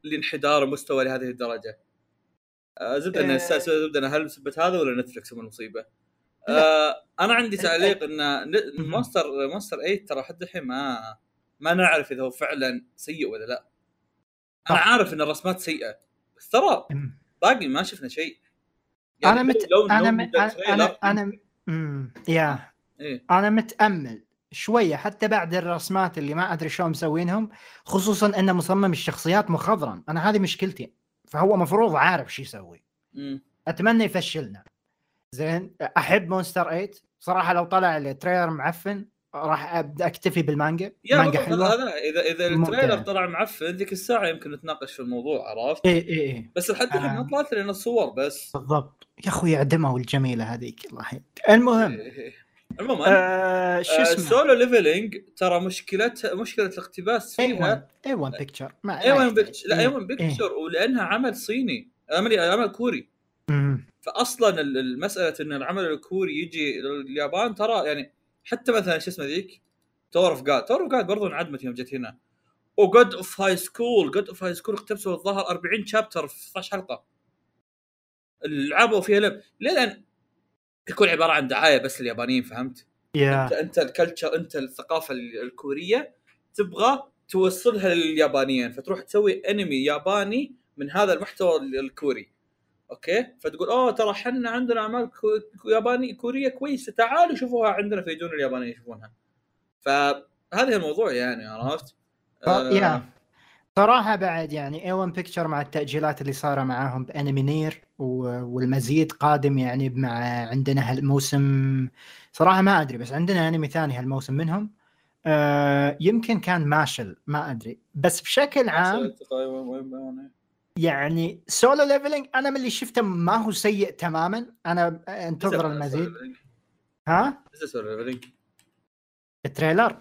لانحدار مستوى لهذه الدرجة؟ آه، زبدة إن آه. زبدة هل السبب هذا ولا Netflix هم المصيبة؟ آه أنا عندي تعليق إن. Monster Monster 8 ترى حد الحين ما ما نعرف إذا هو فعلا سيء ولا لا أنا. عارف إن الرسمات سيئة بس ترى. باقي ما شفنا شيء أنا مت... لو أنا م... أنا أنا امم yeah. إيه. أنا متأمل شوية حتى بعد الرسمات اللي ما أدري شلون مسوينهم خصوصا ان مصمم الشخصيات مخضرم. أنا هذه مشكلتي. فهو مفروض عارف شو يسوي. مم. أتمنى يفشلنا. زين أحب Monster 8 صراحة لو طلع ال trailer معفن راح أبدأ أكتفي بالمانجا. يا مانجا حلوة. هذا إذا إذا. ال trailer طلع معفن ذيك الساعة يمكن نتناقش في الموضوع عرفت؟ اي اي اي بس لحد الحين ما آه. طلعت لنا الصور بس. بالضبط. يا أخوي عدموا الجميلة هذيك. الله. المهم إيه. عموما آه شو آه اسمه؟ Solo Leveling ترى مشكلتها مشكلة الاقتباس فيها. 1 A-1 Picture ما A-1 يحتاج. Picture لا A-1 Picture ولأنها عمل صيني. عمل عمل كوري. أمم. فاصلا ال- المسألة إن العمل الكوري يجي لليابان ترى يعني حتى مثلا شو اسمه ذيك؟ Tower of God Tower of God برضو انعدمت يوم جت هنا. و God of High School God of High School اقتبسوا الظاهر 40 chapter في 16 حلقة. لعبوا فيها لعب. ليه لأن يكون عبارة عن دعاية بس لليابانيين فهمت؟ انت يا أنت ال culture أنت الثقافة ال- الكورية تبغى توصلها لليابانيين فتروح تسوي انمي ياباني من هذا المحتوى ال- الكوري. okay؟ فتقول اوه ترى حنا عندنا أعمال كو- ياباني كورية كويسة تعالوا شوفوها عندنا فيجون اليابانيين يشوفونها. فهذا الموضوع يعني عرفت؟ آه، yeah. صراحة بعد يعني A-1 Picture مع التأجيلات اللي صايرة معاهم بانمي NieR و- والمزيد قادم يعني مع عندنا هالموسم. صراحة ما أدري بس عندنا أنمي ثاني هالموسم منهم. آه يمكن كان Mashle ما أدري. بس بشكل عام يعني Solo Leveling أنا من اللي شفته ما هو سيء تماما. أنا انتظر المزيد. ها؟ نزل Solo Leveling ال trailer.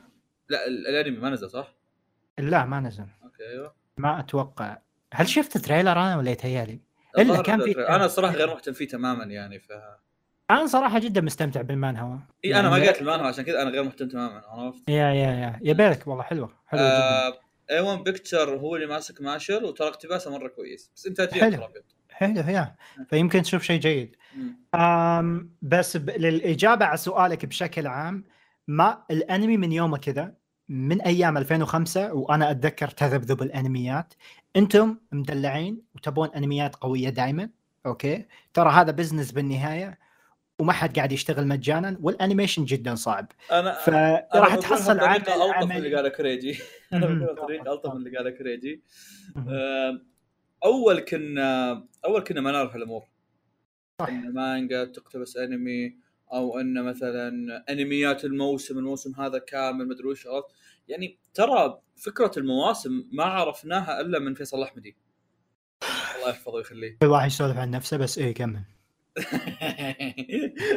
لا ال- الأنمي ما نزل صح؟ لا ما نزل. okay أيوه. ما أتوقع. هل شفت trailer أنا ولا يتهيألي؟ إلا كان في أنا الصراحه غير مهتم فيه تماما يعني ف أنا صراحة جدا مستمتع بالمانهوا. إي أنا ما يعني- قريت المانهوا عشان كذا أنا غير مهتم تماما عرفت؟ yeah yeah yeah. يبالك والله حلوة. حلوة جدا. A-1 Picture هو اللي ماسك Mashle وترى اقتباسه مرة كويس. بس انتاجه حلو. حلو yeah. فيمكن تشوف شيء جيد. أم بس ب... للإجابة على سؤالك بشكل عام ما الأنمي من يومه كذا من أيام 2005 وأنا أتذكر تذبذب الأنميات. أنتم مدلعين وتبون أنميات قوية دائما okay؟ ترى هذا business بالنهاية. وما حد قاعد يشتغل مجانا وال animation جدا صعب. أنا فراح تحصل عمل ألطف من اللي قاله كريجي. أنا بطريقه ألطف من اللي قاله كريجي. أول كنا أول كنا ما نعرف الأمور. صح. إن مانجا تقتبس انمي أو إن مثلا أنميات الموسم الموسم هذا كامل مدري وش عرفت؟ يعني ترى فكرة المواسم ما عرفناها إلا من فيصل الاحمدي الله يحفظه ويخليه. كل واحد يسولف عن نفسه بس إيه كمل.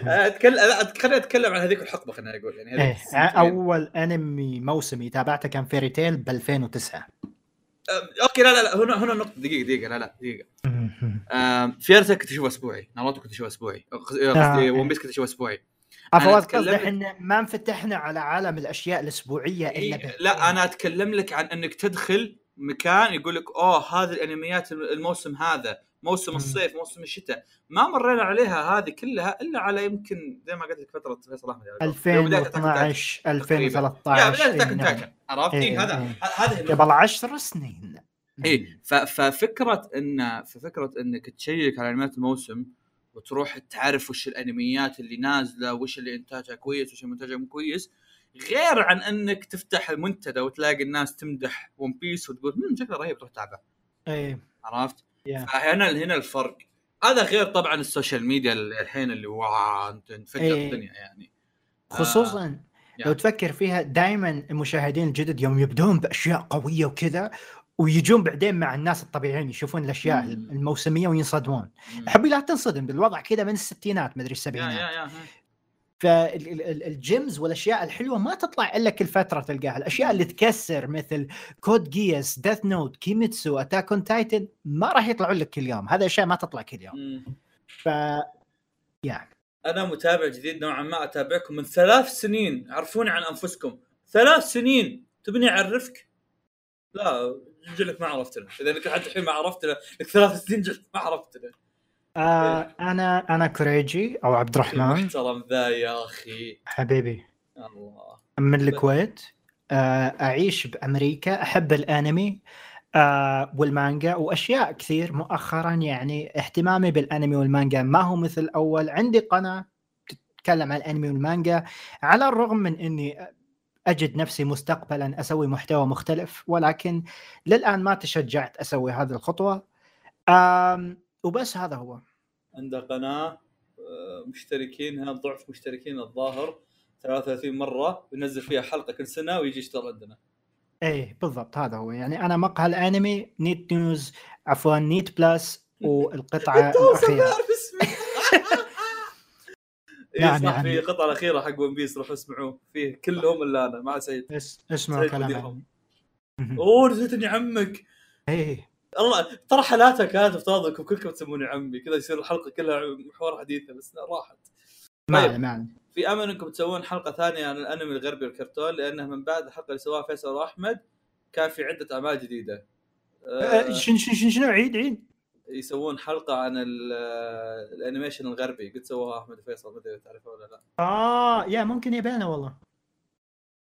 اتكلم لا خليني أتكلم عن هذيك الحقبة خلينا نقول يعني هذيك السنتين. أول أنمي موسمي تابعته كان Fairy Tail ب 2009 أم، okay لا لا لا هنا هنا نقطة دقيقة دقيقة لا لا دقيقة أم، Fairy Tail كنت أشوفه أسبوعي ناروتو كنت أشوفه أسبوعي قصدي آه. One Piece كنت أشوفه أسبوعي فواز قصدي إحنا ما انفتحنا على عالم الأشياء الأسبوعية إلا إيه،. لا أنا أتكلم لك عن إنك تدخل مكان يقول لك أوه هذه الأنميات الموسم هذا موسم. الصيف موسم الشتاء ما مرينا عليها هذه كلها إلا على يمكن زي ما قلت لك فترة فيصل أحمد يعني. بداية Attack on Titan. 2012 يا 2013 بدايه تاكن عرفت هذا إيه. هذا قبل 10 سنين اي ففكرة إن ففكرة إنك تشيك على انميات الموسم وتروح تعرف وش الانميات اللي نازلة وش اللي إنتاجها كويس وش إنتاجها مو كويس غير عن إنك تفتح المنتدى وتلاقي الناس تمدح One Piece وتقول شكله رهيب تروح تتابعه إيه عرفت؟ yeah. فهنا هنا الفرق هذا غير طبعا ال social media الحين اللي wow انت انفجر إيه. الدنيا يعني خصوصا yeah. لو تفكر فيها دائما المشاهدين الجدد يوم يبدون بأشياء قوية وكذا ويجون بعدين مع الناس الطبيعيين يشوفون الأشياء مم. الموسمية وينصدمون. حبي لا تنصدم بالوضع كذا من الستينات مدري يا السبعينات yeah yeah فال gems والأشياء الحلوة ما تطلع إلا كل فترة تلقاها. الأشياء اللي تكسر مثل Code Geass Death Note Kimetsu Attack on Titan ما راح يطلعون لك كل يوم. هذا أشياء ما تطلع كل يوم. ف أنا متابع جديد نوعا ما أتابعكم من ثلاث سنين. عرفوني عن أنفسكم. ثلاث سنين! تبني اعرفك لا جلك ما عرفتنا إذا إنك لحد الحين ما عرفتنا لك ثلاث سنين جلك ما عرفتنا آه أنا أنا كوريجي أو عبد الرحمن المحترم ذا يا أخي. حبيبي. الله. من الكويت. آه أعيش بأمريكا أحب الأنمي آه والمانجا وأشياء كثير مؤخرا يعني اهتمامي بالأنمي والمانجا. ما هو مثل الأول عندي قناة تتكلم عن الأنمي والمانجا. على الرغم من إني أجد نفسي مستقبلا أسوي محتوى مختلف ولكن للآن ما تشجعت أسوي هذه الخطوة. آم وبس هذا هو. عنده قناة آه، مشتركينها ضعف مشتركين الظاهر 33 مرة بينزل فيها حلقة كل سنة ويجي يشتغل عندنا. إيه بالضبط هذا هو. يعني أنا مقهى الأنمي نيت نيوز عفوا نيت بلس والقطعة الأخيرة. نعم، اي صح يعني. في القطعة الأخيرة حق One Piece روحوا اسمعوه. فيه كلهم إلا أنا مع سعيد. اس- اسمعوا سعيد كلام مديرهم. مهم. أوه نسيت إني عمك إيه. الله ترى حالاتها كانت افترضكم كلكم تسموني عمي كذا يصير الحلقة كلها محور حديثة بس راحت. ما طيب. ما في أمل إنكم تسوون حلقة ثانية عن الأنمي الغربي والكرتون لأنه من بعد الحلقة اللي سواها فيصل وأحمد كان في عدة أعمال جديدة. آه، آه شنو شنو شنو- شنو؟ عيد عيد. يسوون حلقة عن آه، الأنيميشن الغربي. قد سووها أحمد وفيصل ما أدري تعرفه ولا لا. آه يا ممكن يبينا والله.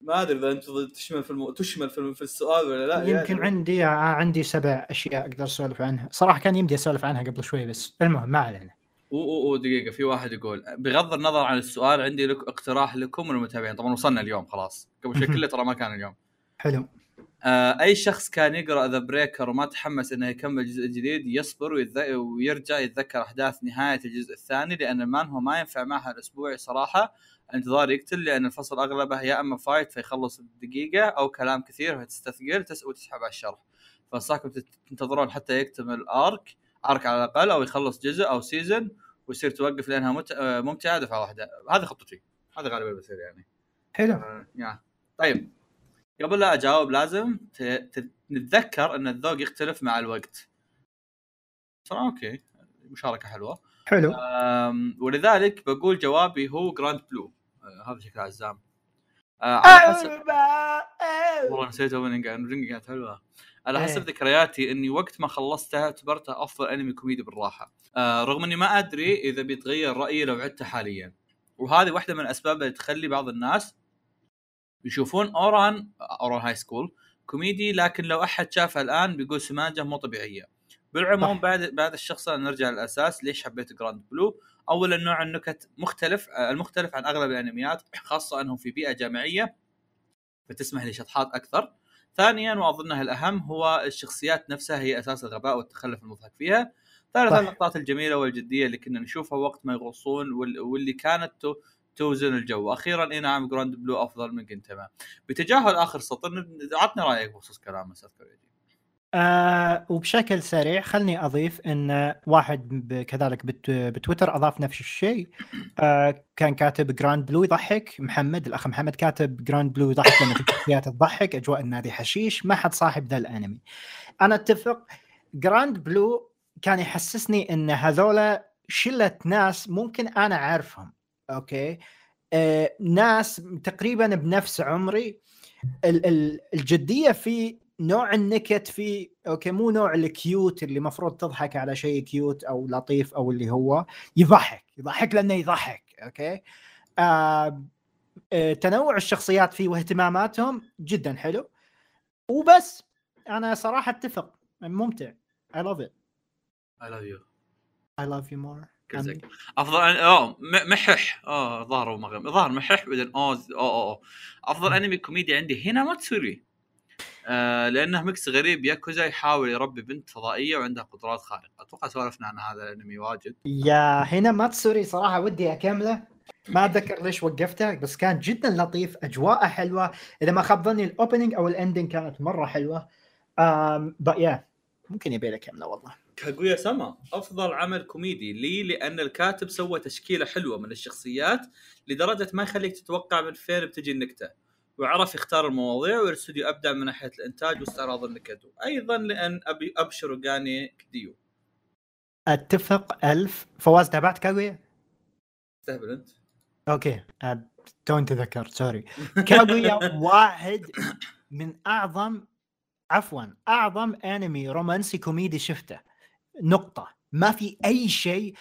ما أدري إذا أنت تشمل في الم... تشمل في, الم... في السؤال ولا لا يمكن يعني. عندي عندي سبع أشياء أقدر أسولف عنها. صراحة كان يمدي أسولف عنها قبل شوي بس المهم ما علينا. أو أو أو دقيقة في واحد يقول بغض النظر عن السؤال عندي لك اقتراح لكم والمتابعين. طبعا وصلنا اليوم خلاص. قبل شوي كله ترى ما كان اليوم. حلو. آه أي شخص كان يقرأ The Breaker وما تحمس إنه يكمل الجزء الجديد يصبر ويتذ... ويرجع يتذكر أحداث نهاية الجزء الثاني لأن المانهوا ما ينفع معها الأسبوعي صراحة. انتظار يقتل لأن الفصل أغلبه يا إما fight فيخلص بدقيقة أو كلام كثير فتستثقل تس... وتسحب على الشرح. فانصحكم تنتظرون حتى يكتمل arc arc على الأقل أو يخلص جزء أو season ويصير توقف لأنها مت... ممتعة دفعة واحدة. هذه خطتي. هذا غالبا بيصير يعني. حلو. آه، yeah. طيب. قبل لا أجاوب لازم ت... ت... نتذكر أن الذوق يختلف مع الوقت. صراحة okay. مشاركة حلوة. حلو. ولذلك بقول جوابي هو Grand Blue هذا شكله عزام. آه على حسب والله نسيت opening رينج كانت حلوة. على حسب إيه. ذكرياتي إني وقت ما خلصتها اعتبرتها أفضل انمي كوميدي بالراحة. آه رغم إني ما أدري إذا بيتغير رأيي لو عدته حاليا. وهذه واحدة من الأسباب اللي تخلي بعض الناس يشوفون اوران اوران high school comedy لكن لو أحد شافها الآن بيقول سماجة مو طبيعية. بالعموم. بعد بعد الشخص نرجع للأساس ليش حبيت Grand Blue اولا نوع النكت مختلف آه، المختلف عن أغلب الأنميات خاصة أنهم في بيئة جامعية فتسمح لشطحات أكثر. ثانيا واظنها الأهم هو الشخصيات نفسها هي أساس الغباء والتخلف المضحك فيها. ثالثا. اللقطات الجميلة والجدية اللي كنا نشوفها وقت ما يغوصون وال- واللي كانت تو- توزن الجو. أخيرا اي نعم Grand Blue أفضل من جنتما بتجاهل آخر سطر عطني رأيك بخصوص كلام أستاذ كوريجي آه وبشكل سريع خلني أضيف إن واحد كذلك بت بتويتر أضاف نفس الشيء. آه كان كاتب Grand Blue يضحك. محمد الأخ محمد كاتب Grand Blue يضحك لما الشخصيات تضحك. أجواء النادي حشيش. ما حد صاحب ذا الأنمي. أنا أتفق. Grand Blue كان يحسسني إن هذولا شلة ناس ممكن أنا عارفهم okay؟ آه ناس تقريبا بنفس عمري. ال- ال- الجدية في نوع النكت في okay مو نوع ال cute اللي مفروض تضحك على شيء cute أو لطيف أو اللي هو يضحك يضحك لأنه يضحك okay؟ آه آه تنوع الشخصيات فيه واهتماماتهم جدا حلو. وبس أنا صراحة أتفق ممتع I love it. اي لاف يو I love you more. كل زي عمي. أفضل. آه م- محح. آه ظهر ومغم ظهر محح بعدين اوز أو أو أو افضل أنمي كوميدي عندي هنا ماتسوري. آه لأنه ميكس غريب. ياكوزا يحاول يربي بنت فضائية وعندها قدرات خارقة. أتوقع سولفنا عن هذا الأنمي واجد. يا هنا ماتسوري صراحة ودي أكمله. ما أتذكر ليش وقفته بس كان جدا لطيف. أجواءه حلوة. إذا ما خاب ظني ال opening أو ال ending كانت مرة حلوة. but yeah. ممكن يبي له كامله والله. كاغويا سما أفضل عمل كوميدي لي لأن الكاتب سوى تشكيلة حلوة من الشخصيات لدرجة ما يخليك تتوقع من فين بتجي النكتة. وعرف يختار المواضيع والاستوديو ابدع من ناحية الإنتاج واستعراض النكت أيضا لأن أبي أبشر غاني كديو. أتفق. ألف. فواز تابعت كاغويا؟ استهبل أنت. okay. توني تذكرت sorry كاغويا واحد من اعظم عفوا أعظم انمي رومانسي كوميدي شفته. نقطة. ما في أي شيء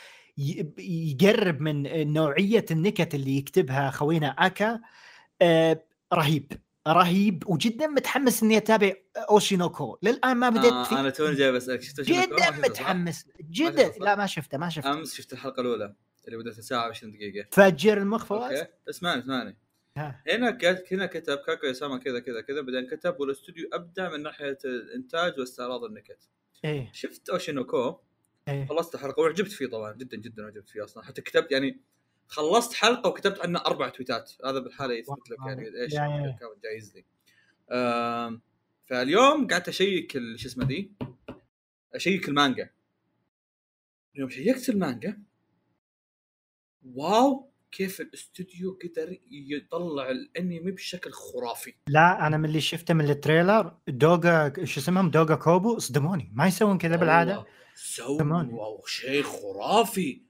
يقرب من نوعية النكت اللي يكتبها خوينا أكاساكا. آه، رهيب رهيب وجدا متحمس إني أتابع أوشينوكو. للآن ما بديت آه فيه. أنا توني جاي بسالك شفت جدا؟ متحمس جدا؟ لا ما شفته ما شفته. أمس شفت الحلقة الأولى اللي بدأت ساعه و20 دقيقة. فجر المخ فواز؟ أوكي. اسمعني اسمعني. هنا كت- هنا كتب كاغويا سما كذا كذا كذا. بعدين كتب والاستوديو ابدع من ناحية الإنتاج واستعراض النكت. إيه. شفت أوشينوكو؟ إيه. خلصت الحلقة وعجبت فيه طبعا. جدا جدا عجبت فيه أصلا. حتى كتبت يعني خلصت حلقة وكتبت عنه أربع تويتات. هذا بالحالة يثبت لك يعني إيش. كان جايز لي. فاليوم قعدت أشيك شو اسمه ذي؟ أشيك المانجا. يوم شيكت المانجا wow كيف الاستوديو قدر يطلع الأنمي بشكل خرافي. لا أنا من اللي شفته من ال trailer دوغا شو اسمهم؟ دوغا كوبو صدموني. ما يسوون كذا بالعادة. سووا شيء خرافي.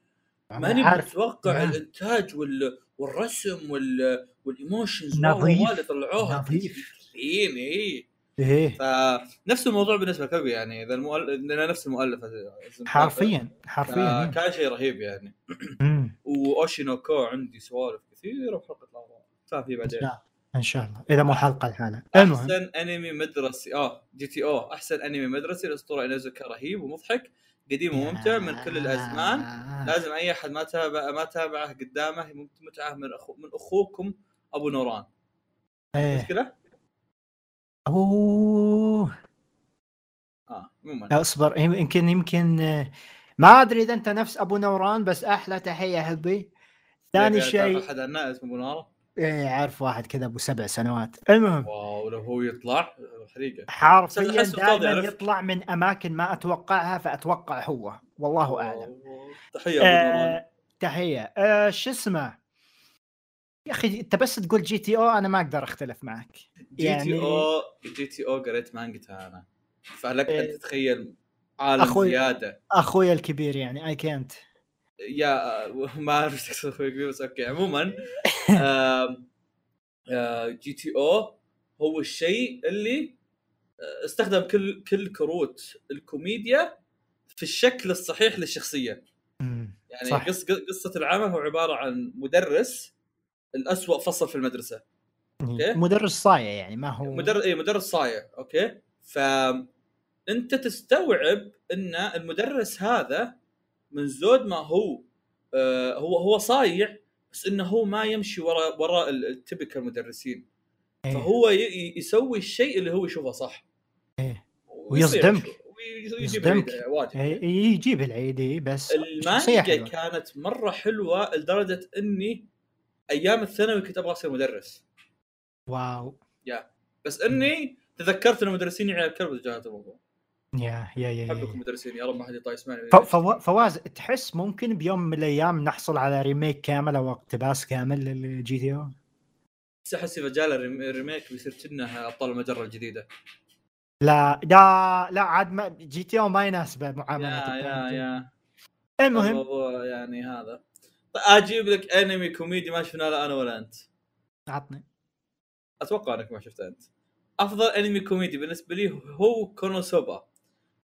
ماني متوقع نعم. الإنتاج وال... والرسم وال... وال emotions. نظيف. اللي طلعوها نظيف. اي إيه. فنفس الموضوع بالنسبة لكاغويا يعني إذا المؤلف لأن نفس المؤلف حرفيا حرفيا آه، كان شيء رهيب يعني. وأوشينوكو عندي سوالف كثيرة فاهم فيه ان بعدين إن شاء الله. إذا مو حلقة الحالة. المهم. أحسن أنمي مدرسي. آه GTO. أحسن أنمي مدرسي. الأسطورة أونيزوكا رهيب ومضحك. قديم وممتع من كل الأزمان. لازم أي أحد ما تابع ما تابعه قدامه متعه من أخو من أخوكم أبو نوران. إيه. مشكلة؟ أوه. آه عموما اصبر. يم- يمكن يمكن آه، ما أدري إذا أنت نفس أبو نوران بس أحلى تحية حبي. ثاني شيء أحد اسمه أبو نوران؟ إيه عارف واحد كذا أبو سبع سنوات. المهم. واو لو هو يطلع حريقه حرفيا دائما. يطلع من أماكن ما أتوقعها فأتوقع هو. والله أعلم. تحية آه تحية. آه شو اسمه؟ يا أخي أنت بس تقول GTO أنا ما أقدر أختلف معك. جي يعني- تي أو جي تي أو قريت مانجتها أنا. فلك أن إيه. تتخيل عالم أخوي. زيادة. أخوي الكبير يعني اي كانت يا ما أعرف إيش تقصد أخوي كبير بس okay. عموما آه، GTO هو الشيء اللي آه، استخدم كل كل كروت الكوميديا في الشكل الصحيح للشخصية. يعني صح. قص قصة العمل هو عبارة عن مدرس الأسوأ فصل في المدرسة. okay. مدرس صايع يعني ما هو مدرس اي مدرس صايع. okay؟ ف أنت تستوعب إن المدرس هذا من زود ما هو آه هو هو صايع بس إنه هو ما يمشي وراء وراء ال typical المدرسين إيه. فهو يسوي الشيء اللي هو يشوفه صح إيه. ويصدمك. يصدمك. العيد واجد إيه، يجيب العيدي بس المانجا. كانت مرة حلوة لدرجة إني أيام الثانوي كنت أبغى أصير مدرس wow بس إني تذكرت إن المدرسين عيال الكلب وتجاهلت الموضوع يا يا يا, احبكم يا. مدرسين يا رب ما حد يطلع يسمعني ف- فوا- فواز تحس ممكن بيوم من الأيام نحصل على remake كامل أو اقتباس كامل لل GTO؟ بس أحس إذا جاء له ري- remake بيصير كأنه أبطال المجرة الجديدة. لا لا لا عاد ما جي تي أو ما يناسبه معامله يا يا يا. المهم. الموضوع يعني هذا. طيب أجيب لك أنمي كوميدي ما شفناه لا أنا ولا أنت. عطني. أتوقع إنك ما شفته أنت. أفضل أنمي كوميدي بالنسبة لي هو كونوسوبا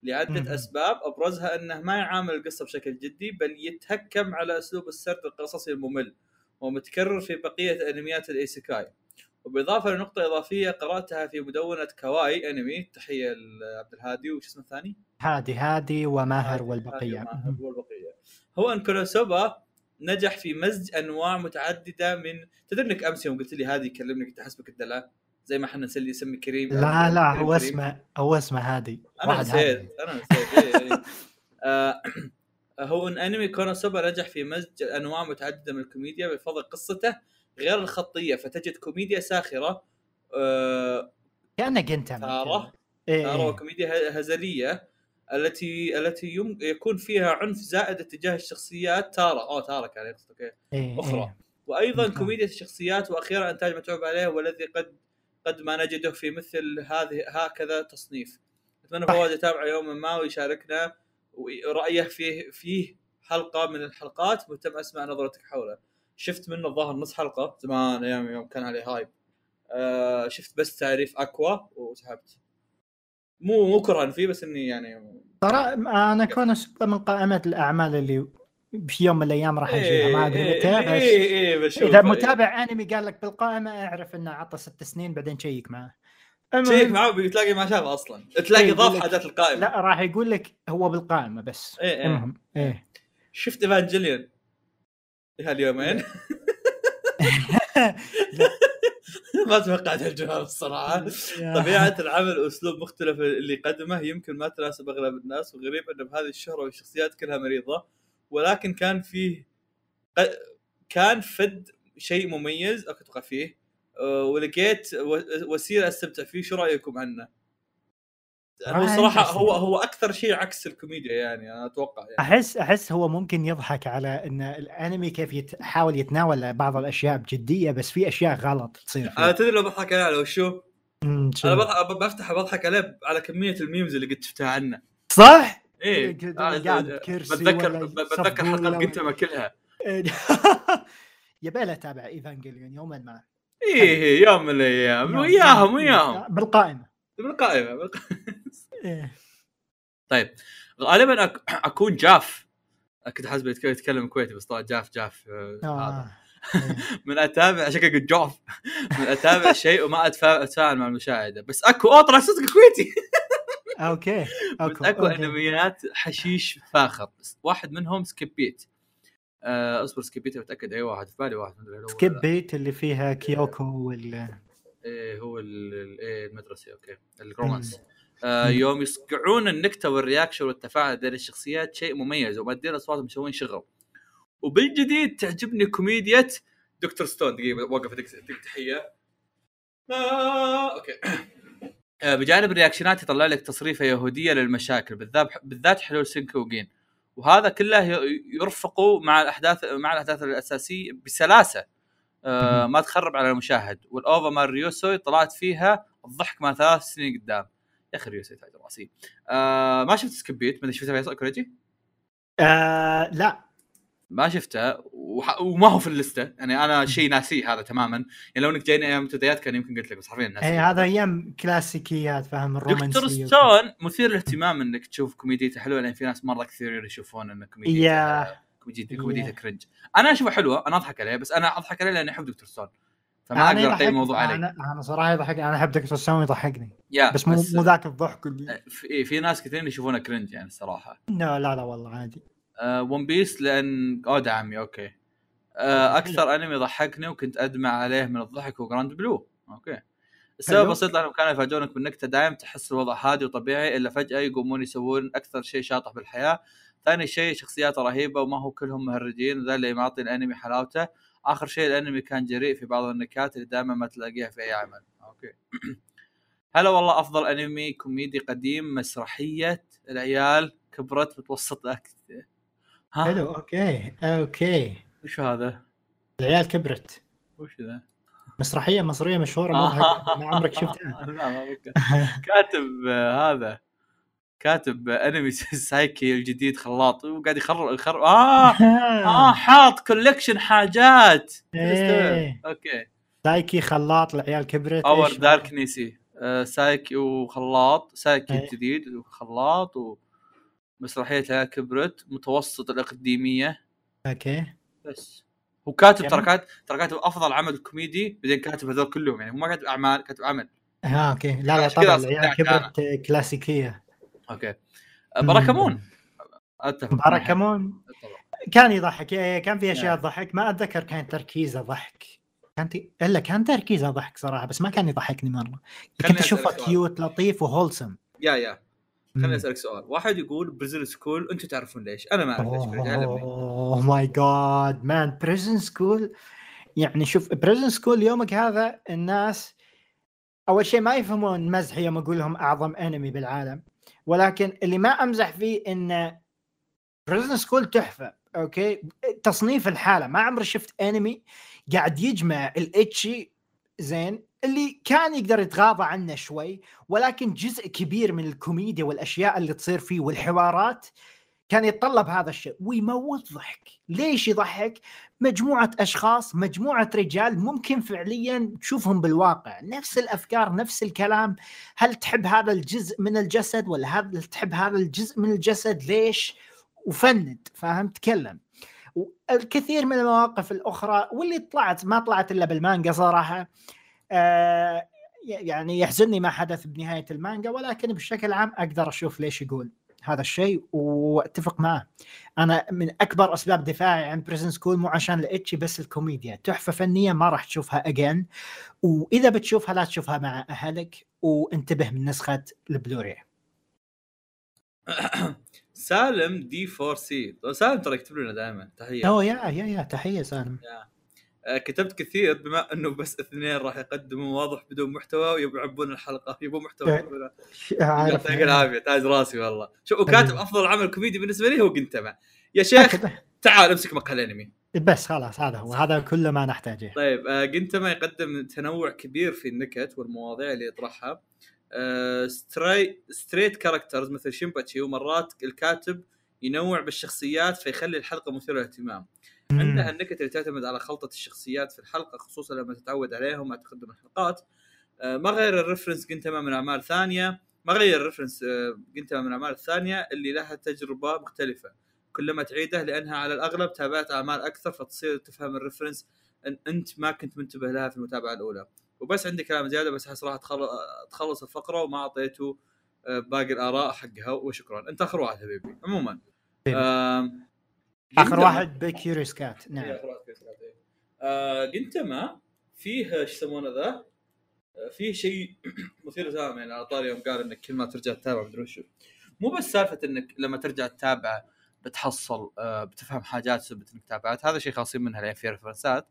لعدة. أسباب أبرزها أنه ما يعامل القصة بشكل جدي بل يتهكم على أسلوب السرد القصصي الممل ومتكرر في بقية أنميات الإيسيكاي. وبالاضافه لنقطة إضافية قرأتها في مدونة كواي أنمي تحية لعبد الهادي وش اسمه الثاني؟ هادي هادي وماهر هادي- والبقية. هادي وماهر والبقية. هو ان كونوسوبا نجح في مزج أنواع متعددة من تدري إنك أمس يوم قلت لي هذه يكلمني كنت أحسبك الدلع؟ زي ما إحنا نسلي يسمي كريم لا لا كريم هو. اسمه هو اسمه هادي أنا. نسيت أنا نسيت إيه إيه. آه، هو ان أنمي كونوسوبا نجح في مزج أنواع متعددة من الكوميديا بفضل قصته غير الخطية فتجد كوميديا ساخرة آه، جنتاما تارة إيه تارة إيه. وكوميديا هزلية التي التي يم... يكون فيها عنف زائد اتجاه الشخصيات تارة آه تارة كان يقصد أوكي. إيه. وأيضا. كوميديا الشخصيات وأخيرا إنتاج متعوب عليه والذي قد قد ما نجده في مثل هذه هكذا تصنيف. أتمنى. فواز يتابع يوما ما ويشاركنا رايه فيه فيه حلقة من الحلقات. مهتم أسمع نظرتك حوله. شفت منه الظاهر نص حلقة. زمان أيام يوم كان عليه هايب. آه شفت بس تعريف أكوا وسحبت. مو مو كرها فيه بس إني يعني ترى أنا كونوسوبا من قائمة الأعمال اللي في يوم من الأيام راح يجيها ما أدري متى إيه بس إيه إيه، بشوف. إذا إيه. متابع أنمي قال لك بالقائمة أعرف إنه عطى ست سنين بعدين شيك معه. شيك معاه بتلاقي ما شافه أصلا. تلاقي إيه، ضاف حاجات القائمه لا راح يقول لك هو بالقائمة بس. إيه، إيه. المهم إيه. شفت ايفانجليون هاليومين؟ ما توقعت هالجواب الصراحه طبيعة العمل وأسلوب مختلف اللي قدمه يمكن ما تناسب أغلب الناس وغريب إنه بهذه الشهرة والشخصيات كلها مريضة. ولكن كان فيه كان فد شيء مميز أتوقع فيه أه، ولقيت وسيلة أستمتع فيه شو رأيكم عنه؟ هو آه، صراحة. هو هو أكثر شيء عكس الكوميديا يعني أنا أتوقع يعني احس أحس هو ممكن يضحك على إن الأنمي كيف يحاول يتناول بعض الأشياء بجدية بس في أشياء غلط تصير أنا فيه تدري لو بضحك عليه على وشو؟ أنا بضحك بفتح بضحك عليه على كمية الميمز اللي قد شفتها عنه صح؟ إيه آه، قاعد بتذكر بتذكر حلقات قلتها كلها. يبي له تابع ايفانجليون يوما ما. إيه يوم من الأيام. وياهم وياهم. بالقائمة. بالقائمة بالقائمة. إيه. طيب غالبا أك... أكون جاف. كنت حاسب يتك- يتكلم كويتي بس طلع جاف جاف آه، آه. إيه. من أتابع عشان كذا جاف. من أتابع شيء وما أتفاعل مع المشاهدة. بس أكو أوه طلع صدق كويتي. أوكي بس أكو. أنميات حشيش فاخر. واحد منهم سكيب بيت. آه أصبر سكيب بيت بتاكد اي واحد في بالي واحد سكيب. بيت اللي فيها كيوكو وال إيه هو إيه المدرسة أوكي. ال romance. آه. يوم يصقعون النكتة وال reaction والتفاعل بين الشخصيات شيء مميز. ومؤدين اصواتهم مسوين شغل. وبالجديد تعجبني كوميديا دكتور ستون. دقيقة وقف تحية. آه، أوكي. آه، بجانب الرياكشنات يطلع لك تصريفة يهودية للمشاكل بالذات بالذات حلول سينكوجين وهذا كله ي- يرفقوا مع الأحداث مع الأحداث الأساسية بسلاسة. آه ما تخرب على المشاهد. وال OVA مال ريوسوي طلعت فيها الضحك ما ثلاث سنين قدام. يا أخي ريوسوي تاج راسي. آه ما شفت سكبيت ما شفتها فيصل كوريجي؟ آه لا. ما شفته. وما هو في اللستة. يعني أنا شيء ناسيه هذا تماما. يعني لو إنك جايني أيام منتديات كان يمكن قلت لك بس حرفيا اي ناسي إيه، هذا أيام كلاسيكيات فاهم؟ الرومانسية دكتور ستون مثير للاهتمام إنك تشوف كوميديته حلوة لأن في ناس مرة كثير يشوفون إن كوميديته يا. كوميديته cringe أنا اشوفها حلوة أنا أضحك عليه بس أنا أضحك عليه لأني أحب دكتور ستون. فما أنا أقدر اقيم الموضوع عليه. أنا أنا صراحة يضحك أنا أحب دكتور ستون يضحكني يا بس مو مو ذاك الضحك اللي في, إيه، في ناس كثيرين يشوفونه cringe يعني الصراحه لا لا لا والله عادي. أه ون بيس لأن أوه عمي أوكي. أه أكثر أنمي ضحكني وكنت أدمع عليه من الضحك هو جراند بلو أوكي. السبب. بسيط لأنهم كانوا يفاجئونك بالنكتة دائم تحس الوضع هادي وطبيعي إلا فجأة يقومون يسوون أكثر شيء شاطح بالحياة. ثاني شيء شخصياته رهيبة وما هو كلهم مهرجين وذا اللي معطي الأنمي حلاوته. آخر شيء الأنمي كان جريء في بعض النكات اللي دائما ما تلاقيها في أي عمل. أوكي. هلا والله أفضل أنمي كوميدي قديم مسرحية العيال كبرت متوسط أكثر ها حلو أوكي أوكي. وش هذا؟ العيال كبرت. وش ذا؟ مسرحية مصريه مشهورة مضحكه ما عمرك شفتها. لا ما كاتب آه، هذا. كاتب آه، أنمي سايكي الجديد خلاط وقاعد يخرب يخرب. آه! آه حاط collection حاجات. إيه. أوكي. سايكي خلاط العيال كبرت or؟ دارك نيسي آه سايكي وخلاط سايكي إيه. الجديد وخلاط ومسرحيه العيال كبرت متوسط الأقديمية. أوكي. بس. هو كاتب يعني- ترى كاتب ترى كاتب أفضل عمل كوميدي بعدين كاتب هذول كلهم يعني هو ما كاتب أعمال كاتب عمل. ها أوكي. لا لا طبعا أصدقائك كبرت كلاسيكية. أوكي. باراكامون. أتفق معك. باراكامون؟ بالطبع. كان يضحك. إيه، كان في أشياء نعم. تضحك. ما أتذكر كان تركيزه ضحك. كان ت... إلا كان تركيزه ضحك صراحة بس ما كان يضحكني مرة. كنت أشوفه. كيوت لطيف و wholesome. yeah yeah. خليني أسألك سؤال. واحد يقول بريزن سكول أنتم تعرفون ليش؟ أنا ما أعرف ليش. oh my god man بريزن سكول يعني شوف بريزن سكول يومك هذا الناس أول شيء ما يفهمون مزحي يوم أقول لهم أعظم انمي بالعالم. ولكن اللي ما أمزح فيه إن بريزن سكول تحفة أوكي؟ تصنيف الحالة. ما عمري شفت انمي قاعد يجمع ال ecchi زين اللي كان يقدر يتغاضى عنه شوي ولكن جزء كبير من الكوميديا والأشياء اللي تصير فيه والحوارات كان يتطلب هذا الشيء. ويموت ضحك. ليش يضحك؟ مجموعة أشخاص مجموعة رجال ممكن فعليا تشوفهم بالواقع. نفس الأفكار نفس الكلام. هل تحب هذا الجزء من الجسد؟ ولا هل تحب هذا الجزء من الجسد؟ ليش؟ وفند فاهم؟ تكلم. والكثير من المواقف الأخرى واللي طلعت ما طلعت إلا بالمانجا صراحة. آه يعني يحزنني ما حدث بنهاية المانجا ولكن بشكل عام أقدر أشوف ليش يقول هذا الشيء وأتفق معه. أنا من أكبر أسباب دفاعي عن بريزن سكول مو عشان ال ecchi بس الكوميديا. تحفة فنية ما راح تشوفها again وإذا بتشوفها لا تشوفها مع أهلك وانتبه من نسخة البلوراي سالم دي 4 سي سالم ترى يكتب لنا دائما. تحية. أوه يا يا يا تحية سالم. آه، كتبت كثير بما أنه بس اثنين راح يقدموا واضح بدون محتوى ويبغوا يعبون الحلقة. يبون محتوى. عارف. يعطيك العافية. تاج راسي والله. شوف وكاتب أفضل عمل كوميدي بالنسبة لي هو قنتما يا شيخ تعال امسك مقهى الأنمي. بس خلاص هذا هو. هذا كل ما نحتاجه. طيب آه جنتما يقدم تنوع كبير في النكت والمواضيع اللي يطرحها. آه ستري straight characters مثل شينباتشي ومرات الكاتب ينوع بالشخصيات فيخلي الحلقة مثيرة للاهتمام. عندها النكت اللي تعتمد على خلطة الشخصيات في الحلقة خصوصا لما تتعود عليهم مع تقدم الحلقات. آه ما غير ال reference جنتما من أعمال ثانية. ما غير ال reference آه جنتما من الاعمال الثانية اللي لها تجربة مختلفة. كلما تعيده لأنها على الأغلب تابعت أعمال أكثر فتصير تفهم ال reference إن أنت ما كنت منتبه لها في المتابعة الأولى. وبس عندي كلام زيادة بس أحس راح تخلص الفقرة وما أعطيته آه، باقي الآراء حقها وشكرا. أنت أخر واحد حبيبي عموما. آخر واحد ب CuriousCat نعم. اخر واحد Cat آه جنتما فيه إيش يسمونه ذا؟ آه، فيه شيء مثير للاهتمام يعني على طاري يوم قال إنك كل ما ترجع تتابع مدري وشو. مو بس سالفة إنك لما ترجع تتابع بتحصل آه بتفهم حاجات سبة إنك تابعت هذا شيء خاصين منها لأن في reference ات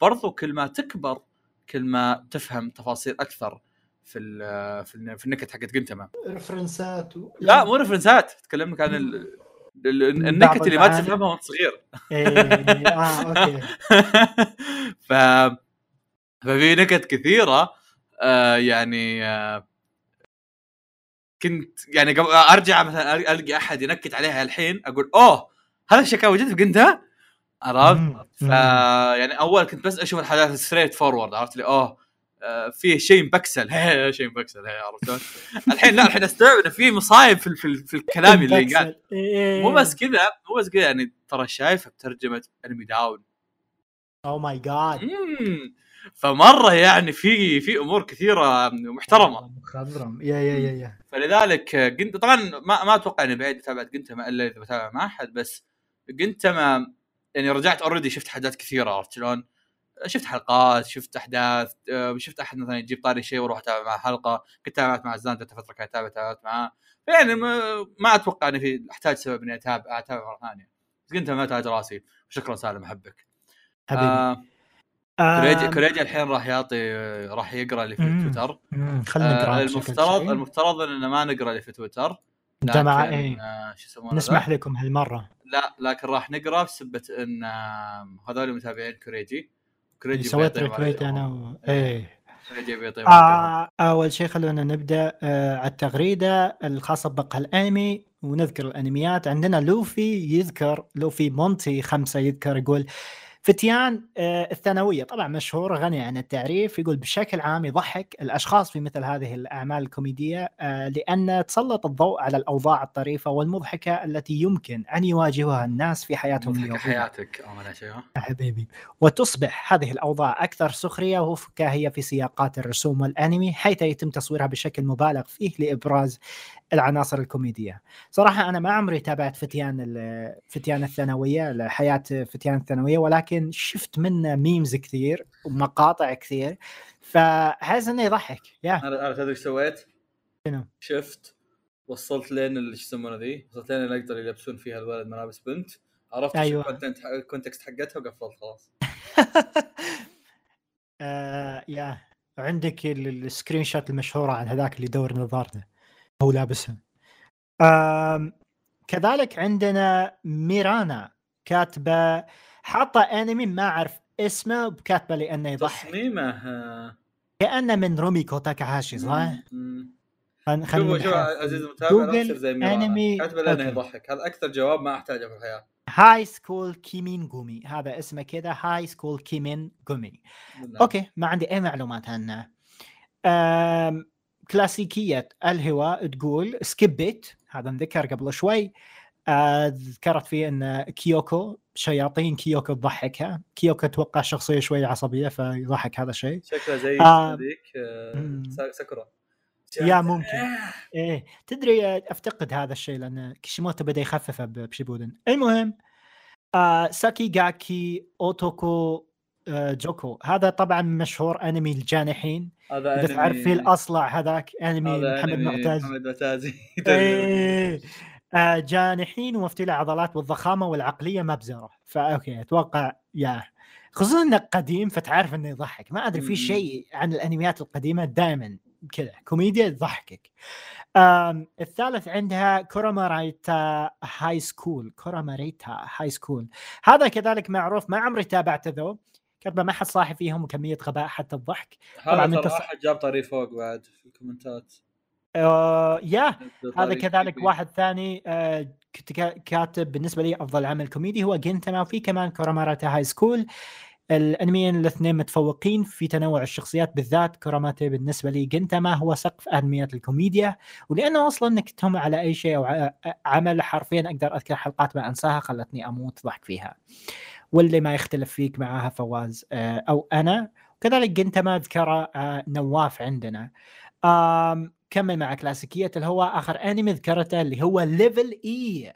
برضو كل ما تكبر كل ما تفهم تفاصيل أكثر في ال في, ال في النكت حقت جنتما reference ات و... لا مو reference ات تكلم لك عن ال... النكت اللي ما تفهمها وانت صغير. إيه آه okay. ف ففي نكت كثيرة آه يعني آه كنت يعني أرجع مثلا القى أحد ينكت عليها الحين أقول أوه هذا موجود في جنتما عرفت؟ ف يعني أول كنت بس أشوف الحاجات straightforward عرفت؟ لي أوه فيه شيء مبكسل. شيء مبكسل عرفت الحين لا الحين أستوعب إنه في مصايب في, في, في الكلام اللي قال إيه. مو بس كذا مو بس كذا يعني ترى شايفه بترجمة انمي داون oh my god فمرة يعني في في أمور كثيرة محترمة. مخضرم. yeah yeah yeah yeah. فلذلك قنتما طبعا ما ما أتوقع إني بعيد متابعه قنتما إلا إذا بتابع مع أحد بس قنتما يعني رجعت already شفت حاجات كثيرة عرفت شلون؟ شفت حلقات شفت أحداث آه، شفت أحد مثلا يجيب طاري شيء وأروح اتابع معه حلقة كنت تابعت مع زان ذات فتره كنت اتابع تابعت معاه. يعني ما, ما أتوقع إني في أحتاج سبب إني أتابع أتابع مرة ثانية. قلت ما تاج راسي. شكرا سالم أحبك. حبيبي. آه كوريجي كوريجي الحين راح يعطي راح يقرأ اللي في تويتر. خلينا نقرأ آه المفترض المفترض اننا ما نقرأ اللي في تويتر. مع إيه. آه شو يسمونه نسمح لكم هالمرة. لا لكن راح نقرأ بسبة إن هذول متابعين كوريجي. كوريجي سويت retweet أنا و... إيه. آه أول شيء خلونا نبدأ آه على التغريدة الخاصة بمقهى الأنمي ونذكر الأنميات. عندنا لوفي يذكر لوفي مونتي خمسة يذكر يقول فتيان آه، الثانوية طبعا مشهور غني عن التعريف يقول بشكل عام يضحك الأشخاص في مثل هذه الأعمال الكوميدية آه، لأن تسلط الضوء على الأوضاع الطريفة والمضحكة التي يمكن أن يواجهها الناس في حياتهم اليومية. حياتك حبيبي. وتصبح هذه الأوضاع أكثر سخرية وفكاهية في سياقات الرسوم والأنمي حيث يتم تصويرها بشكل مبالغ فيه لإبراز العناصر الكوميدية. صراحة أنا ما عمري تابعت فتيان فتيان الثانوية حياة فتيان الثانوية ولكن شفت منه ميمز كثير ومقاطع كثير. فحس إنه يضحك يا. أنا تدري إيش سويت؟ شنو؟ شفت وصلت لين اللي شو ذي؟ وصلت لين اللي يلبسون فيها الولد ملابس بنت. عرفت أيوة. ال content ال context حقتها وقفلت خلاص. آه yeah. عندك ال screenshot المشهوره عن هذاك اللي يدور نظارته. هو لابسها كذلك عندنا ميرانا كاتبة حاطة أنمي ما أعرف اسمه كاتبة لأنه يضحك. تصميمه. كأنه من روميكو تاكاهاشي صح؟ شوف شوف عزيزي المتابع لا تصير زي ميرانا. كاتبة لأنه يضحك. هذا أكثر جواب ما أحتاجه في الحياة. High School كيمين جومي هذا اسمه كذا High School كيمين جومي okay ما عندي أي معلومات عنه. كلاسيكية الهواء تقول Skip Beat هذا انذكر قبل شوي. آه، ذكرت فيه إن كيوكو شياطين كيوكو تضحكها. كيوكو أتوقع شخصية شوي عصبية فيضحك هذا الشيء شكله زي آه. هذيك آه،. سا- ساكورا. yeah ممكن. إيه. تدري آه، أفتقد هذا الشيء لأن كيشيموتو بدأ يخففه بشيبودن. المهم آه ساكي جاكي أوتوكو آه جوكو. هذا طبعا مشهور أنمي الجانحين. هذا إذا أنمي- تعرف فيه الأصلع هذاك أنمي هذا محمد معتز. محمد معتز إيه. آه جانحين ومفتولي العضلات والضخامة والعقلية مبزره ف okay أتوقع yeah. خصوصا إنه قديم فتعرف إنه يضحك. ما أدري في. شيء عن الأنميات القديمة دائما كذا. كوميديا تضحكك. الثالث عندها كوراماريتا High School كوراماريتا High School هذا كذلك معروف ما عمري تابعته ذو. كتبه ما حد صاحي فيهم وكمية غباء حتى الضحك. طبعاً هذا أنت ترى ص- واحد جاب طاريه فوق بعد في ال comment ات. آه yeah هذا كذلك. واحد ثاني آه، كنت كا- كاتب بالنسبة لي أفضل عمل كوميدي هو جنتما وفي كمان كوراماراتا High School الأنميين الاثنين متفوقين في تنوع الشخصيات بالذات. كوراماتا بالنسبة لي جنتما هو سقف انميات الكوميديا. ولأنه أصلا نكتهم على أي شيء أو عمل حرفيا أقدر أذكر حلقات ما أنساها خلتني أموت ضحك فيها. واللي ما يختلف فيك معاها فواز. آه، أو أنا. وكذلك جنتما ذكره آه، نواف عندنا. كمل مع كلاسيكية اللي هو آخر أنمي ذكرته اللي هو Level E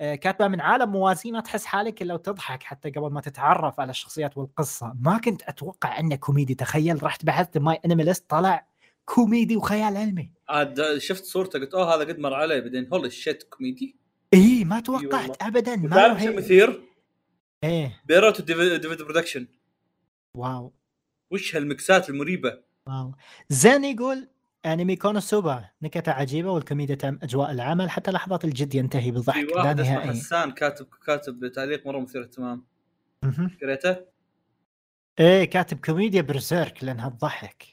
آه، كائن من عالم موازي ما تحس حالك إلا وتضحك حتى قبل ما تتعرف على الشخصيات والقصة. ما كنت أتوقع أنه كوميدي. تخيل رحت بحثت MyAnimeList طلع كوميدي وخيال علمي. عاد شفت صورته قلت أوه هذا قد مر علي بعدين. holy shit كوميدي؟ إي ما. توقعت ابدا. ما تعرف شو مثير؟ إيه. بيروت David Production واو. وش هالمكسات المريبة. واو. زين يقول انمي كونوسوبا نكتة عجيبة والكوميديا تم أجواء العمل حتى لحظات الجد ينتهي في بالضحك لا واحد اسمه نهائي. حسان كاتب كاتب تعليق مرة مثير اهتمام. قريته؟ إيه كاتب كوميديا برزيرك لأنها تضحك.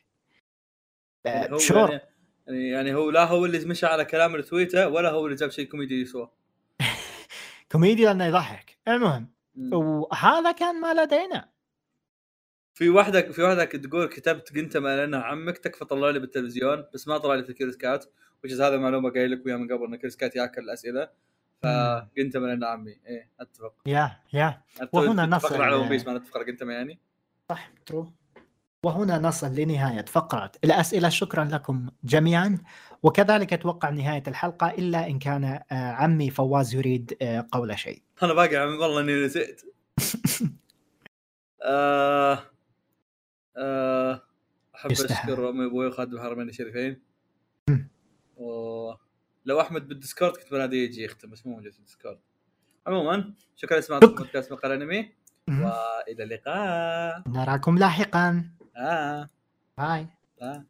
اللي هو شور. يعني, يعني يعني هو لا هو اللي مشى على كلام التويته ولا هو اللي جاب شيء كوميدي يسوى. كوميديا لأنه يضحك. المهم. وهذا كان ما لدينا. في واحدة في واحدة تقول كتبت قنت ما لنا عمك تكفى طلع لي بالتلفزيون بس ما طلع لي في كيرس كات وش هذا معلومة قايل لك وياها من قبل إن كيرس كات ياكل الأسئلة. فقنت ما لنا عمي إيه أتفق. يا يا. وهنا نصل- على ون بيس ما نتفق على قنت يعني صح ترو وهنا نصل لنهاية فقرة الأسئلة شكرا لكم جميعا وكذلك أتوقع نهاية الحلقة إلا إن كان آه، عمي فواز يريد آه، قول شيء أنا باقي عمي والله إني نسيت آه آه أحب يستحق. أشكر أمي وأبوي وخادم الحرمين الشريفين. و... لو أحمد بالديسكورد كنت بناديه يجي يختم بس مو موجود في الديسكورد عموما شكرا لسماعكم. بودكاست مقال أنمي. وإلى اللقاء نراكم لاحقا آه. bye آه.